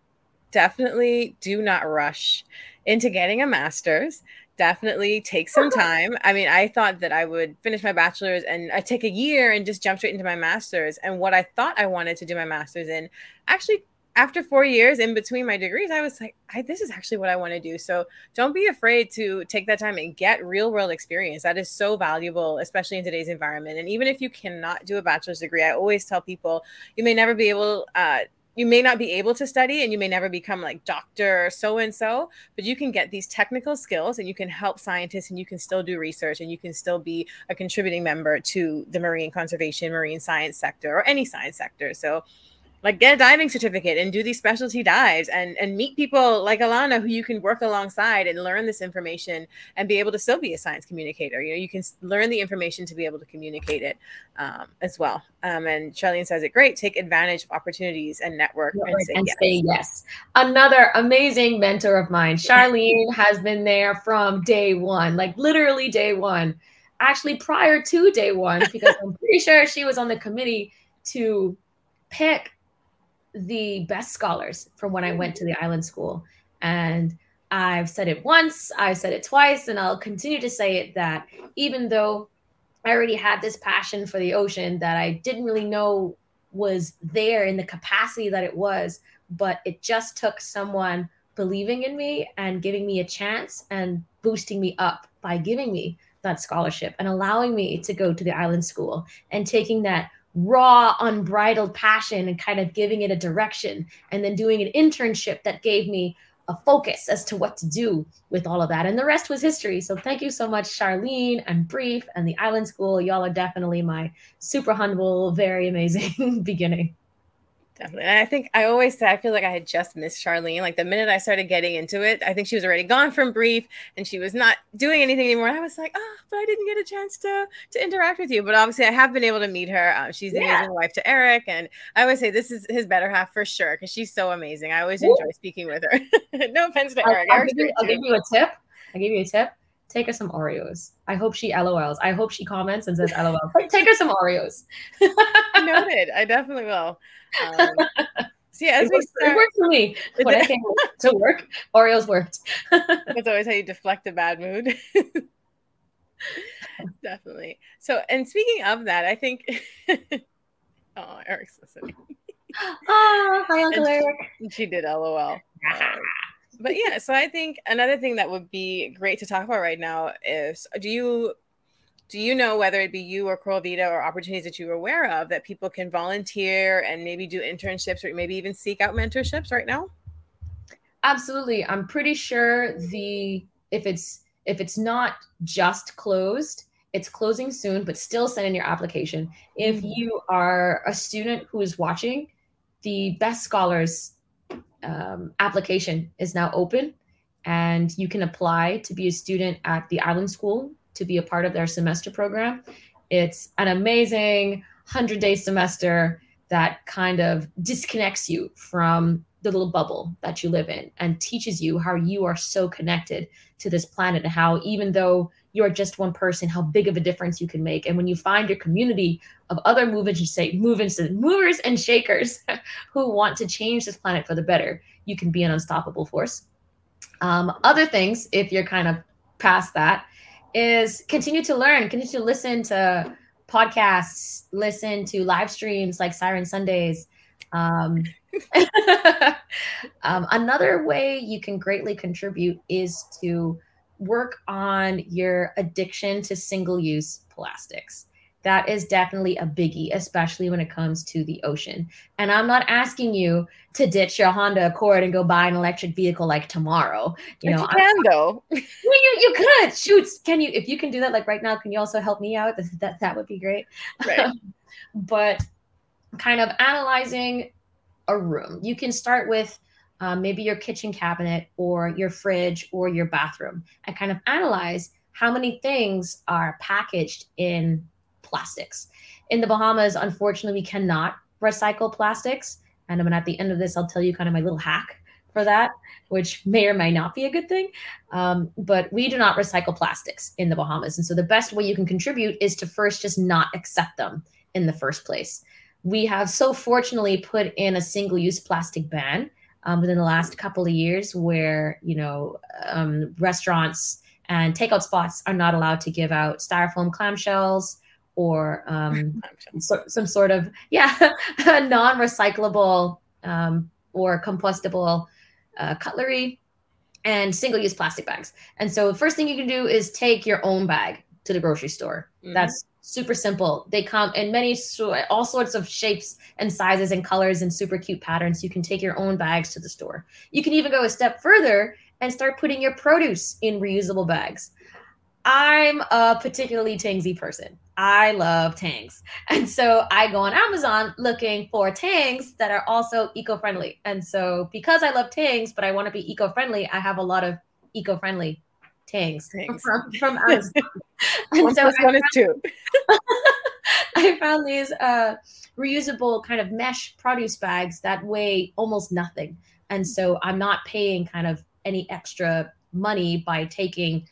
definitely do not rush into getting a master's definitely take some time. I mean, I thought that I would finish my bachelor's and I take a year and just jump straight into my master's. And what I thought I wanted to do my master's in, actually, after four years in between my degrees, I was like, I, this is actually what I want to do. So don't be afraid to take that time and get real world experience. That is so valuable, especially in today's environment. And even if you cannot do a bachelor's degree, I always tell people you may never be able uh, you may not be able to study and you may never become like doctor so and so but you can get these technical skills and you can help scientists and you can still do research and you can still be a contributing member to the marine conservation marine science sector or any science sector. So like get a diving certificate and do these specialty dives and and meet people like Alannah who you can work alongside and learn this information and be able to still be a science communicator. You know, you can learn the information to be able to communicate it um, as well. Um, and Charlene says it great. Take advantage of opportunities and network and, say, and yes. say yes. Another amazing mentor of mine, Charlene, has been there from day one, like literally day one. Actually, prior to day one, because I'm pretty sure she was on the committee to pick the best scholars from when I went to the mm-hmm. island school. And I've said it once, I've said it twice, and I'll continue to say it that even though I already had this passion for the ocean that I didn't really know was there in the capacity that it was, but it just took someone believing in me and giving me a chance and boosting me up by giving me that scholarship and allowing me to go to the island school and taking that raw unbridled passion and kind of giving it a direction and then doing an internship that gave me a focus as to what to do with all of that. And the rest was history. So thank you so much, Charlene and BREEF and the Island School. Y'all are definitely my super humble, very amazing beginning. Definitely. And I think I always say I feel like I had just missed Charlene. Like the minute I started getting into it, I think she was already gone from BREEF and she was not doing anything anymore. I was like, oh, but I didn't get a chance to to interact with you. But obviously, I have been able to meet her. Uh, she's the yeah. amazing wife to Eric, and I always say this is his better half for sure because she's so amazing. I always Ooh. enjoy speaking with her. no offense to Eric. I'll, I'll, give you, I'll give you a tip. I'll give you a tip take her some Oreos. I hope she LOLs. I hope she comments and says LOL. take her some Oreos. Noted. I definitely will. Um, so yeah, as it, we start, it worked for me when I came to work. Oreos worked. That's always how you deflect a bad mood. Definitely. So, and speaking of that, I think. oh, Eric's listening. Oh, hi, Uncle and Eric. She, she did LOL. Um, but yeah, so I think another thing that would be great to talk about right now is do you do you know whether it be you or Coral Vita or opportunities that you're aware of that people can volunteer and maybe do internships or maybe even seek out mentorships right now? Absolutely. I'm pretty sure the if it's if it's not just closed, it's closing soon, but still send in your application. If mm-hmm. you are a student who is watching, the Best Scholars um, application is now open, and you can apply to be a student at the Island School to be a part of their semester program. It's an amazing 100 day semester that kind of disconnects you from the little bubble that you live in and teaches you how you are so connected to this planet and how even though you're just one person how big of a difference you can make and when you find your community of other movers and say movers movers and shakers who want to change this planet for the better you can be an unstoppable force um, other things if you're kind of past that is continue to learn, continue to listen to podcasts, listen to live streams like Siren Sundays. Um, um, another way you can greatly contribute is to work on your addiction to single use plastics that is definitely a biggie, especially when it comes to the ocean. And I'm not asking you to ditch your Honda Accord and go buy an electric vehicle like tomorrow. You know, you can I'm, though. you, you could shoot. Can you? If you can do that, like right now, can you also help me out? That that would be great. Right. but kind of analyzing a room, you can start with. Um, maybe your kitchen cabinet or your fridge or your bathroom and kind of analyze how many things are packaged in plastics. In the Bahamas, unfortunately, we cannot recycle plastics. And I'm at the end of this, I'll tell you kind of my little hack for that, which may or may not be a good thing. Um, but we do not recycle plastics in the Bahamas. And so the best way you can contribute is to first just not accept them in the first place. We have so fortunately put in a single use plastic ban um, within the last couple of years where, you know, um, restaurants and takeout spots are not allowed to give out styrofoam clamshells or um, so, some sort of yeah non-recyclable um, or compostable uh, cutlery and single-use plastic bags. And so the first thing you can do is take your own bag to the grocery store. Mm-hmm. That's super simple. They come in many all sorts of shapes and sizes and colors and super cute patterns. You can take your own bags to the store. You can even go a step further and start putting your produce in reusable bags. I'm a particularly tangsy person. I love tangs. And so I go on Amazon looking for tangs that are also eco friendly. And so because I love tangs, but I want to be eco friendly, I have a lot of eco friendly tangs, tangs. From, from Amazon. and one so one is two. I found these uh, reusable kind of mesh produce bags that weigh almost nothing. And so I'm not paying kind of any extra money by taking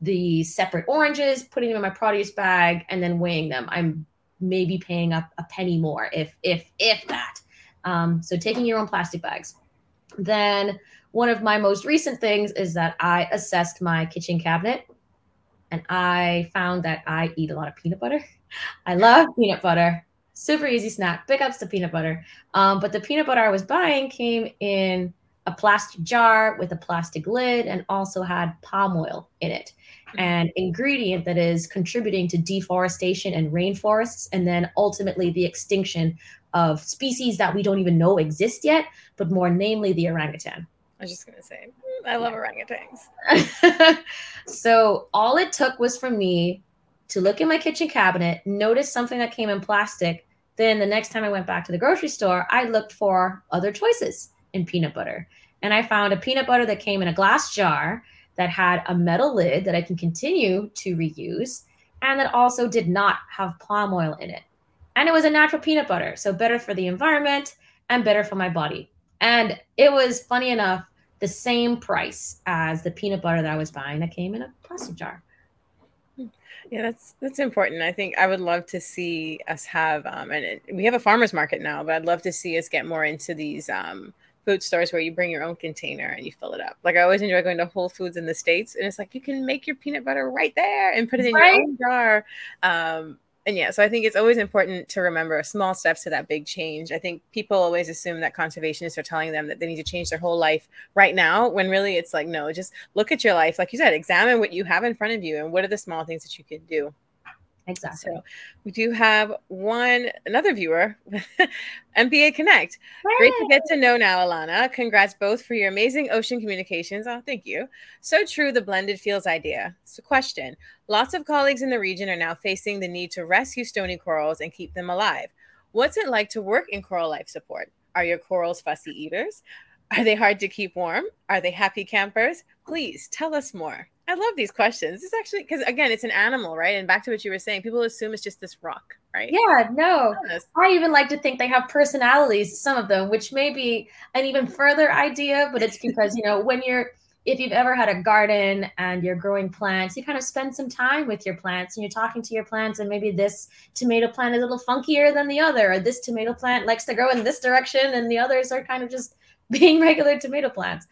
the separate oranges, putting them in my produce bag, and then weighing them. I'm maybe paying up a penny more, if if if that. Um, so taking your own plastic bags. Then one of my most recent things is that I assessed my kitchen cabinet and I found that I eat a lot of peanut butter. I love peanut butter. Super easy snack. Big ups to peanut butter. Um, but the peanut butter I was buying came in a plastic jar with a plastic lid and also had palm oil in it an ingredient that is contributing to deforestation and rainforests and then ultimately the extinction of species that we don't even know exist yet but more namely the orangutan i was just going to say mm, i love orangutans so all it took was for me to look in my kitchen cabinet notice something that came in plastic then the next time i went back to the grocery store i looked for other choices in peanut butter and i found a peanut butter that came in a glass jar that had a metal lid that I can continue to reuse and that also did not have palm oil in it. And it was a natural peanut butter, so better for the environment and better for my body. And it was funny enough the same price as the peanut butter that I was buying that came in a plastic jar. Yeah, that's that's important. I think I would love to see us have, um, and it, we have a farmers market now, but I'd love to see us get more into these um, food stores where you bring your own container and you fill it up. Like I always enjoy going to Whole Foods in the States and it's like you can make your peanut butter right there and put it in right. your own jar. Um, and yeah, so I think it's always important to remember small steps to that big change. I think people always assume that conservationists are telling them that they need to change their whole life right now, when really it's like, no, just look at your life. Like you said, examine what you have in front of you and what are the small things that you can do. Exactly. So we do have one another viewer, MPA Connect. Great to get to know now, Alannah. Congrats both for your amazing ocean communications. Oh, thank you. So true, the blended fields idea. So, question: Lots of colleagues in the region are now facing the need to rescue stony corals and keep them alive. What's it like to work in coral life support? Are your corals fussy eaters? Are they hard to keep warm? Are they happy campers? Please tell us more. I love these questions. It's actually because again, it's an animal, right? And back to what you were saying, people assume it's just this rock, right? Yeah, no. I even like to think they have personalities, some of them, which may be an even further idea, but it's because, you know, when you're if you've ever had a garden and you're growing plants, you kind of spend some time with your plants and you're talking to your plants, and maybe this tomato plant is a little funkier than the other, or this tomato plant likes to grow in this direction, and the others are kind of just being regular tomato plants.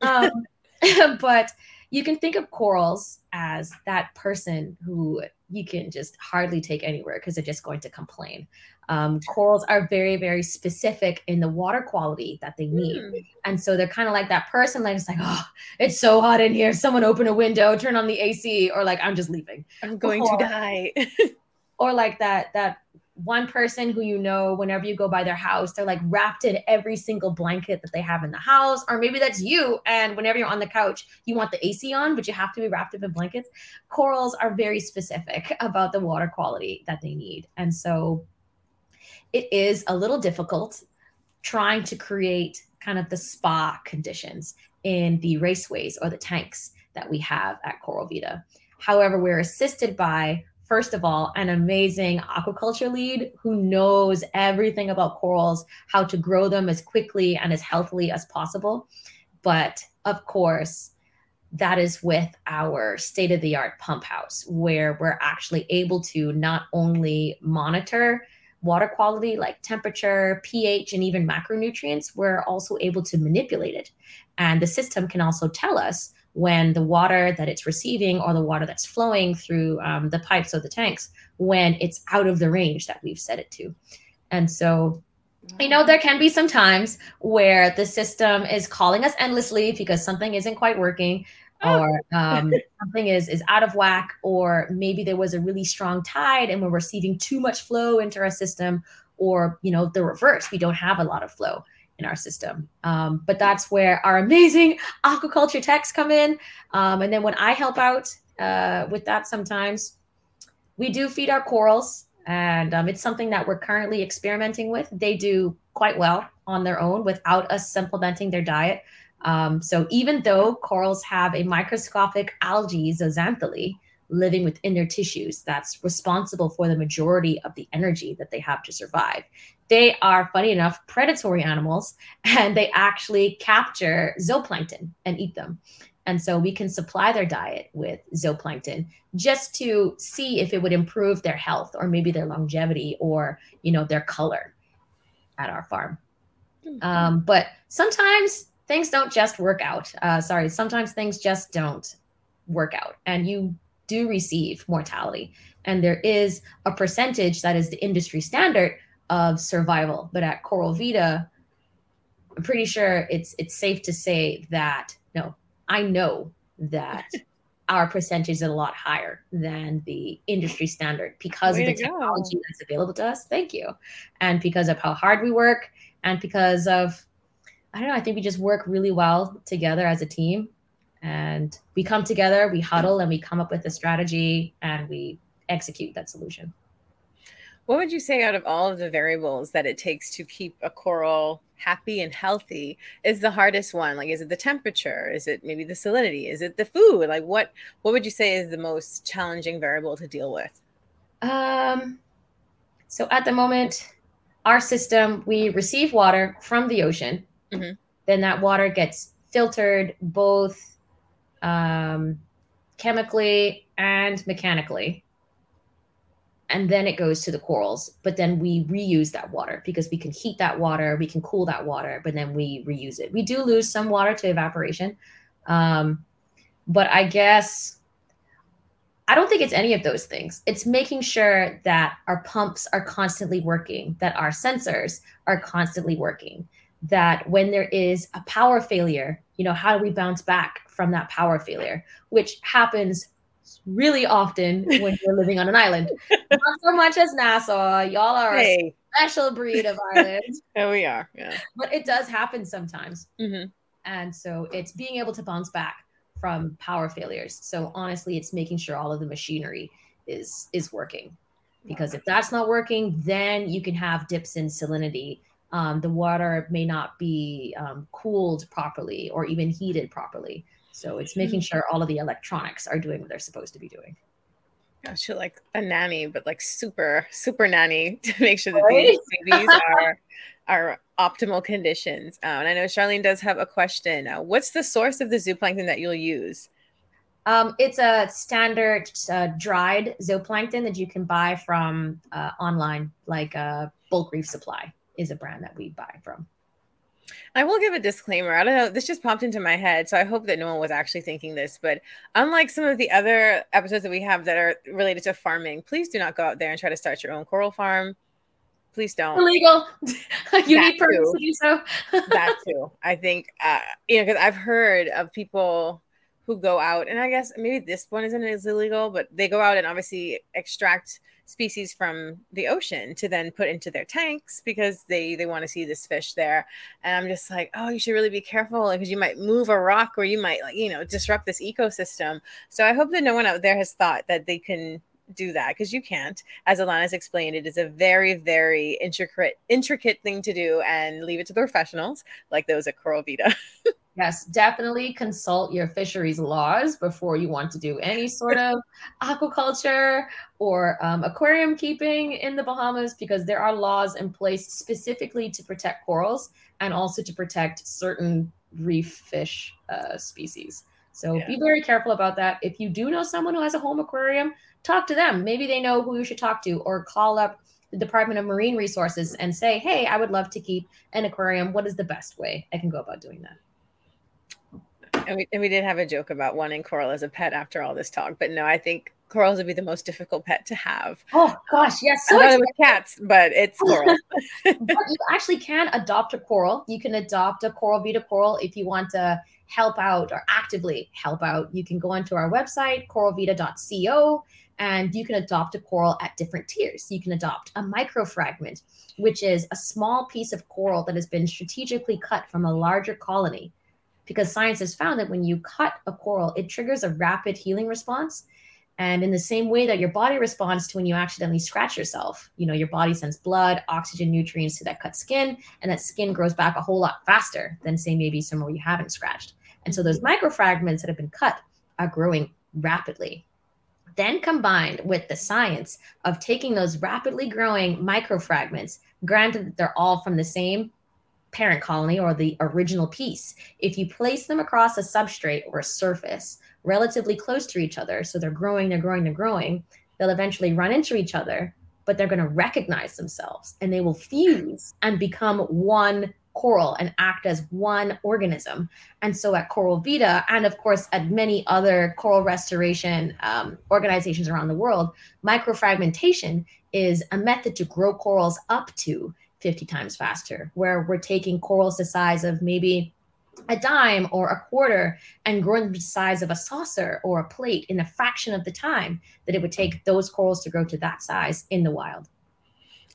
Um, but you can think of corals as that person who you can just hardly take anywhere because they're just going to complain. Um, corals are very, very specific in the water quality that they need. Mm. And so they're kind of like that person like, it's like, oh, it's so hot in here. Someone open a window, turn on the AC, or like, I'm just leaving. I'm going or, to die. or like that, that one person who you know whenever you go by their house they're like wrapped in every single blanket that they have in the house or maybe that's you and whenever you're on the couch you want the AC on but you have to be wrapped up in blankets corals are very specific about the water quality that they need and so it is a little difficult trying to create kind of the spa conditions in the raceways or the tanks that we have at Coral Vita. However, we're assisted by first of all, an amazing aquaculture lead who knows everything about corals, how to grow them as quickly and as healthily as possible. But of course, that is with our state of the art pump house, where we're actually able to not only monitor water quality like temperature, pH, and even macronutrients, we're also able to manipulate it. And the system can also tell us when the water that it's receiving or the water that's flowing through um, the pipes or the tanks when it's out of the range that we've set it to. And so, you know, there can be some times where the system is calling us endlessly because something isn't quite working or um, something is is out of whack or maybe there was a really strong tide and we're receiving too much flow into our system or you know the reverse we don't have a lot of flow in our system. Um, but that's where our amazing aquaculture techs come in. Um, and then when I help out uh, with that, sometimes we do feed our corals, and um, it's something that we're currently experimenting with. They do quite well on their own without us supplementing their diet. Um, so even though corals have a microscopic algae zooxanthellae living within their tissues that's responsible for the majority of the energy that they have to survive. They are funny enough predatory animals and they actually capture zooplankton and eat them. And so we can supply their diet with zooplankton just to see if it would improve their health or maybe their longevity or you know their color at our farm. Mm-hmm. um, but sometimes things don't just work out. Uh, sorry sometimes things just don't work out. And you do receive mortality. And there is a percentage that is the industry standard of survival. But at Coral Vita, I'm pretty sure it's it's safe to say that no, I know that our percentage is a lot higher than the industry standard because Way of the technology go. that's available to us. Thank you. And because of how hard we work and because of I don't know, I think we just work really well together as a team and we come together, we huddle and we come up with a strategy and we execute that solution. What would you say out of all of the variables that it takes to keep a coral happy and healthy is the hardest one? Like is it the temperature? Is it maybe the salinity? Is it the food? Like what what would you say is the most challenging variable to deal with? Um so at the moment our system we receive water from the ocean. Mm-hmm. Then that water gets filtered both um, chemically and mechanically. And then it goes to the corals but then we reuse that water because we can heat that water we can cool that water but then we reuse it. We do lose some water to evaporation um, but i guess i don't think it's any of those things. It's making sure that our pumps are constantly working that our sensors are constantly working that when there is a power failure you know how do we bounce back from that power failure which happens really often when you're living on an island. Not so much as Nassau. Y'all are hey. a special breed of island. There we are. Yeah. But it does happen sometimes. Mm-hmm. And so it's being able to bounce back from power failures. So honestly, it's making sure all of the machinery is is working. Because if that's not working, then you can have dips in salinity. Um, the water may not be um, cooled properly or even heated properly. So it's making mm-hmm. sure all of the electronics are doing what they're supposed to be doing. Gosh, you're like a nanny, but like super, super nanny to make sure that right? these babies are are optimal conditions. Uh, and I know Charlene does have a question. Uh, what's the source of the zooplankton that you'll use? Um, it's a standard uh, dried zooplankton that you can buy from uh, online, like uh, Bulk Reef Supply is a brand that we buy from. I will give a disclaimer. I don't know. This just popped into my head. So I hope that no one was actually thinking this. But unlike some of the other episodes that we have that are related to farming, please do not go out there and try to start your own coral farm. Please don't. Illegal. you need permission to do so. that too. I think, uh, you know, because I've heard of people who go out, and I guess maybe this one isn't as illegal, but they go out and obviously extract species from the ocean to then put into their tanks because they they want to see this fish there. And i'm just like oh you should really be careful because you might move a rock or you might like you know disrupt this ecosystem. So i hope that no one out there has thought that they can do that because you can't. As Alannah's explained it is a very very intricate intricate thing to do and leave it to the professionals like those at coral vita Yes, definitely consult your fisheries laws before you want to do any sort of aquaculture or um, aquarium keeping in the Bahamas because there are laws in place specifically to protect corals and also to protect certain reef fish uh, species. So yeah. be very careful about that. If you do know someone who has a home aquarium, talk to them. Maybe they know who you should talk to or call up the Department of Marine Resources and say, hey, I would love to keep an aquarium. What is the best way I can go about doing that? And we, and we did have a joke about wanting coral as a pet after all this talk, but no, I think corals would be the most difficult pet to have. Oh gosh, yes. So I cats, but it's coral. but you actually can adopt a coral. You can adopt a coral vita coral if you want to help out or actively help out. You can go onto our website, coralvita.co, and you can adopt a coral at different tiers. You can adopt a microfragment, which is a small piece of coral that has been strategically cut from a larger colony because science has found that when you cut a coral, it triggers a rapid healing response. And in the same way that your body responds to when you accidentally scratch yourself, you know, your body sends blood, oxygen, nutrients to that cut skin, and that skin grows back a whole lot faster than, say, maybe somewhere you haven't scratched. And so those mm-hmm. microfragments that have been cut are growing rapidly. Then combined with the science of taking those rapidly growing microfragments, granted that they're all from the same parent colony or the original piece, if you place them across a substrate or a surface relatively close to each other, so they're growing, they're growing, they're growing, they'll eventually run into each other, but they're going to recognize themselves and they will fuse and become one coral and act as one organism. And so at Coral Vita, and of course at many other coral restoration um, organizations around the world, microfragmentation is a method to grow corals up to 50 times faster, where we're taking corals the size of maybe a dime or a quarter and growing them to the size of a saucer or a plate in a fraction of the time that it would take those corals to grow to that size in the wild.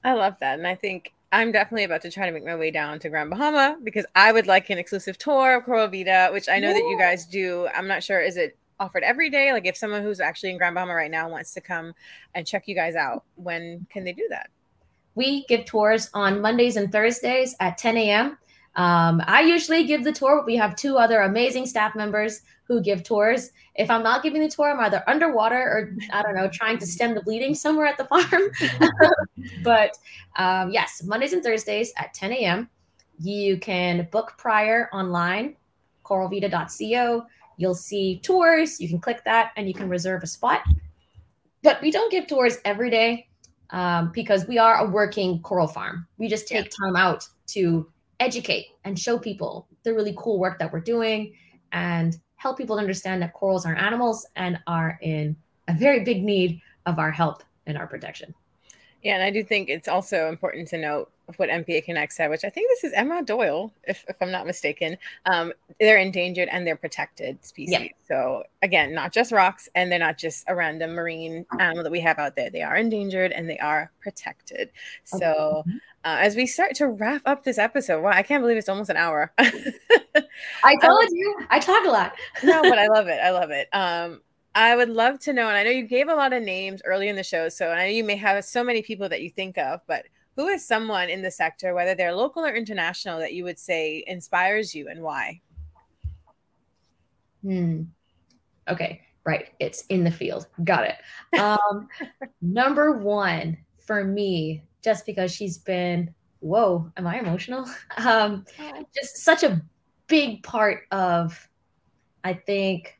I love that. And I think I'm definitely about to try to make my way down to Grand Bahama because I would like an exclusive tour of Coral Vita, which I know that you guys do. I'm not sure, is it offered every day? Like if someone who's actually in Grand Bahama right now wants to come and check you guys out, when can they do that? We give tours on Mondays and Thursdays at 10 a.m. Um, I usually give the tour. But we have two other amazing staff members who give tours. If I'm not giving the tour, I'm either underwater or I don't know, trying to stem the bleeding somewhere at the farm. but um, yes, Mondays and Thursdays at 10 a.m. You can book prior online, coralvita.co. You'll see tours. You can click that and you can reserve a spot. But we don't give tours every day um, because we are a working coral farm. We just take yeah. time out to educate and show people the really cool work that we're doing and help people understand that corals are animals and are in a very big need of our help and our protection. Yeah, and I do think it's also important to note what MPA Connect said, which I think this is Emma Doyle, if, if I'm not mistaken. Um, they're endangered and they're protected species. Yeah. So again, not just rocks, and they're not just a random marine animal that we have out there. They are endangered and they are protected. So okay. uh, as we start to wrap up this episode, wow, I can't believe it's almost an hour. I told um, you, I talk a lot. no, but I love it. I love it. Um, I would love to know, and I know you gave a lot of names early in the show, so I know you may have so many people that you think of, but who is someone in the sector, whether they're local or international, that you would say inspires you and why? Hmm. Okay, right. It's in the field. Got it. Um, number one for me, just because she's been, whoa, am I emotional? Um, just such a big part of, I think,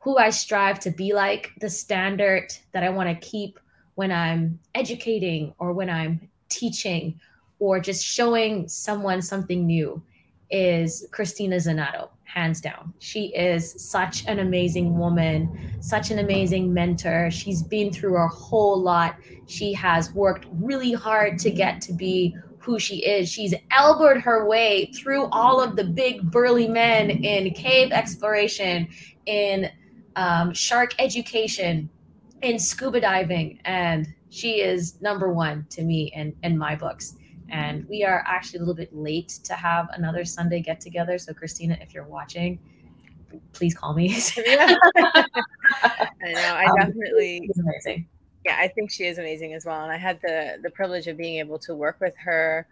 who I strive to be like, the standard that I want to keep when I'm educating or when I'm teaching or just showing someone something new is Cristina Zenato, hands down. She is such an amazing woman, such an amazing mentor. She's been through a whole lot. She has worked really hard to get to be who she is. She's elbowed her way through all of the big burly men in cave exploration, in um, shark education, in scuba diving, and she is number one to me in, in my books. And we are actually a little bit late to have another Sunday get together. So, Cristina, if you're watching, please call me. I know. I um, definitely. Um, amazing. Yeah, I think she is amazing as well. And I had the the privilege of being able to work with her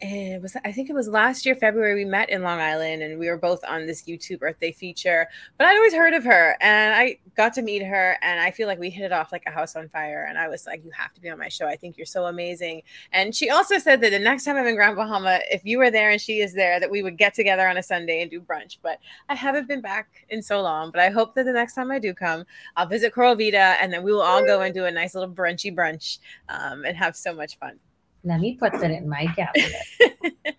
it was I think it was last year February we met in Long Island and we were both on this YouTube birthday feature. But I'd always heard of her and I got to meet her and I feel like we hit it off like a house on fire. And I was like, you have to be on my show. I think you're so amazing. And she also said that the next time I'm in Grand Bahama, if you were there and she is there, that we would get together on a Sunday and do brunch. But I haven't been back in so long. But I hope that the next time I do come, I'll visit Coral Vita and then we will all go and do a nice little brunchy brunch um, and have so much fun. Let me put that in my cabinet.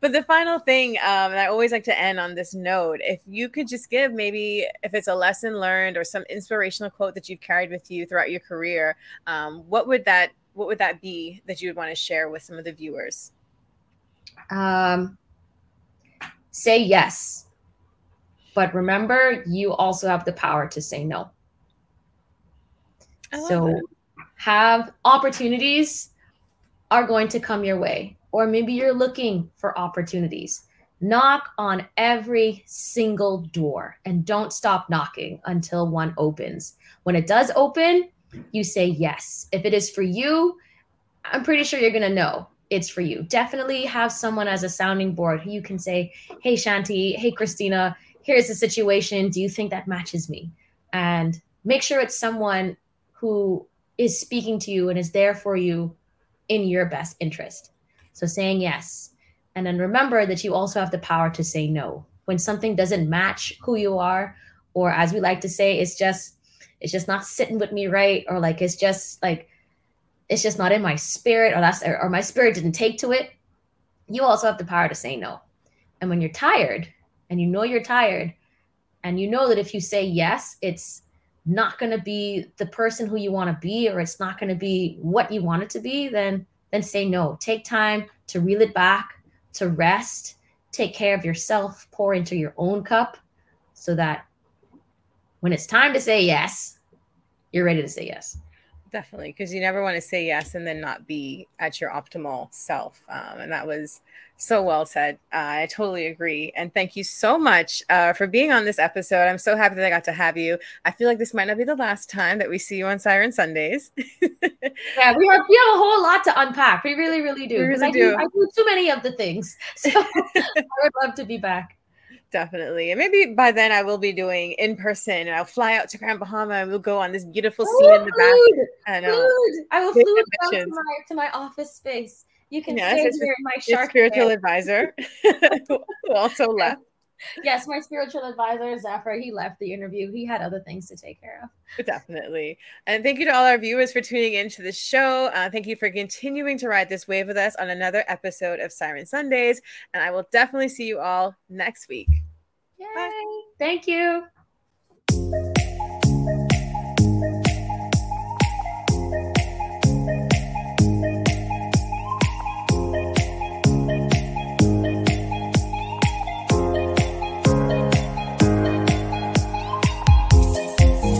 but the final thing, um, and I always like to end on this note, if you could just give maybe if it's a lesson learned or some inspirational quote that you've carried with you throughout your career, um, what would that what would that be that you would want to share with some of the viewers? Um, say yes, but remember, you also have the power to say no. so that. have opportunities are going to come your way, or maybe you're looking for opportunities. Knock on every single door and don't stop knocking until one opens. When it does open, you say yes. If it is for you, I'm pretty sure you're going to know it's for you. Definitely have someone as a sounding board who you can say, Hey, Shanti, hey, Cristina, here's the situation. Do you think that matches me? And make sure it's someone who is speaking to you and is there for you in your best interest. So saying yes. And then remember that you also have the power to say no. When something doesn't match who you are, or as we like to say, it's just it's just not sitting with me right, or like it's just like it's just not in my spirit, or that's or my spirit didn't take to it. you also have the power to say no. And when you're tired and you know you're tired and you know that if you say yes, it's not going to be the person who you want to be or it's not going to be what you want it to be, then then say no. Take time to reel it back, to rest, take care of yourself, pour into your own cup so that when it's time to say yes, you're ready to say yes. Definitely, because you never want to say yes and then not be at your optimal self. Um, and that was so well said. Uh, I totally agree. And thank you so much uh, for being on this episode. I'm so happy that I got to have you. I feel like this might not be the last time that we see you on Siren Sundays. yeah, we have we have a whole lot to unpack. We really, really do. We really I do. do. I do too many of the things. So I would love to be back. Definitely. And maybe by then I will be doing in person and I'll fly out to Grand Bahama and we'll go on this beautiful scene in the back. And, uh, I will fly down to my, to my office space. You can yes, stay here in my shark spiritual advisor who also left. Yes, my spiritual advisor, Zephyr, he left the interview. He had other things to take care of. Definitely. And thank you to all our viewers for tuning in to the show. Uh, thank you for continuing to ride this wave with us on another episode of Siren Sundays. And I will definitely see you all next week. Yay. Bye. Thank you.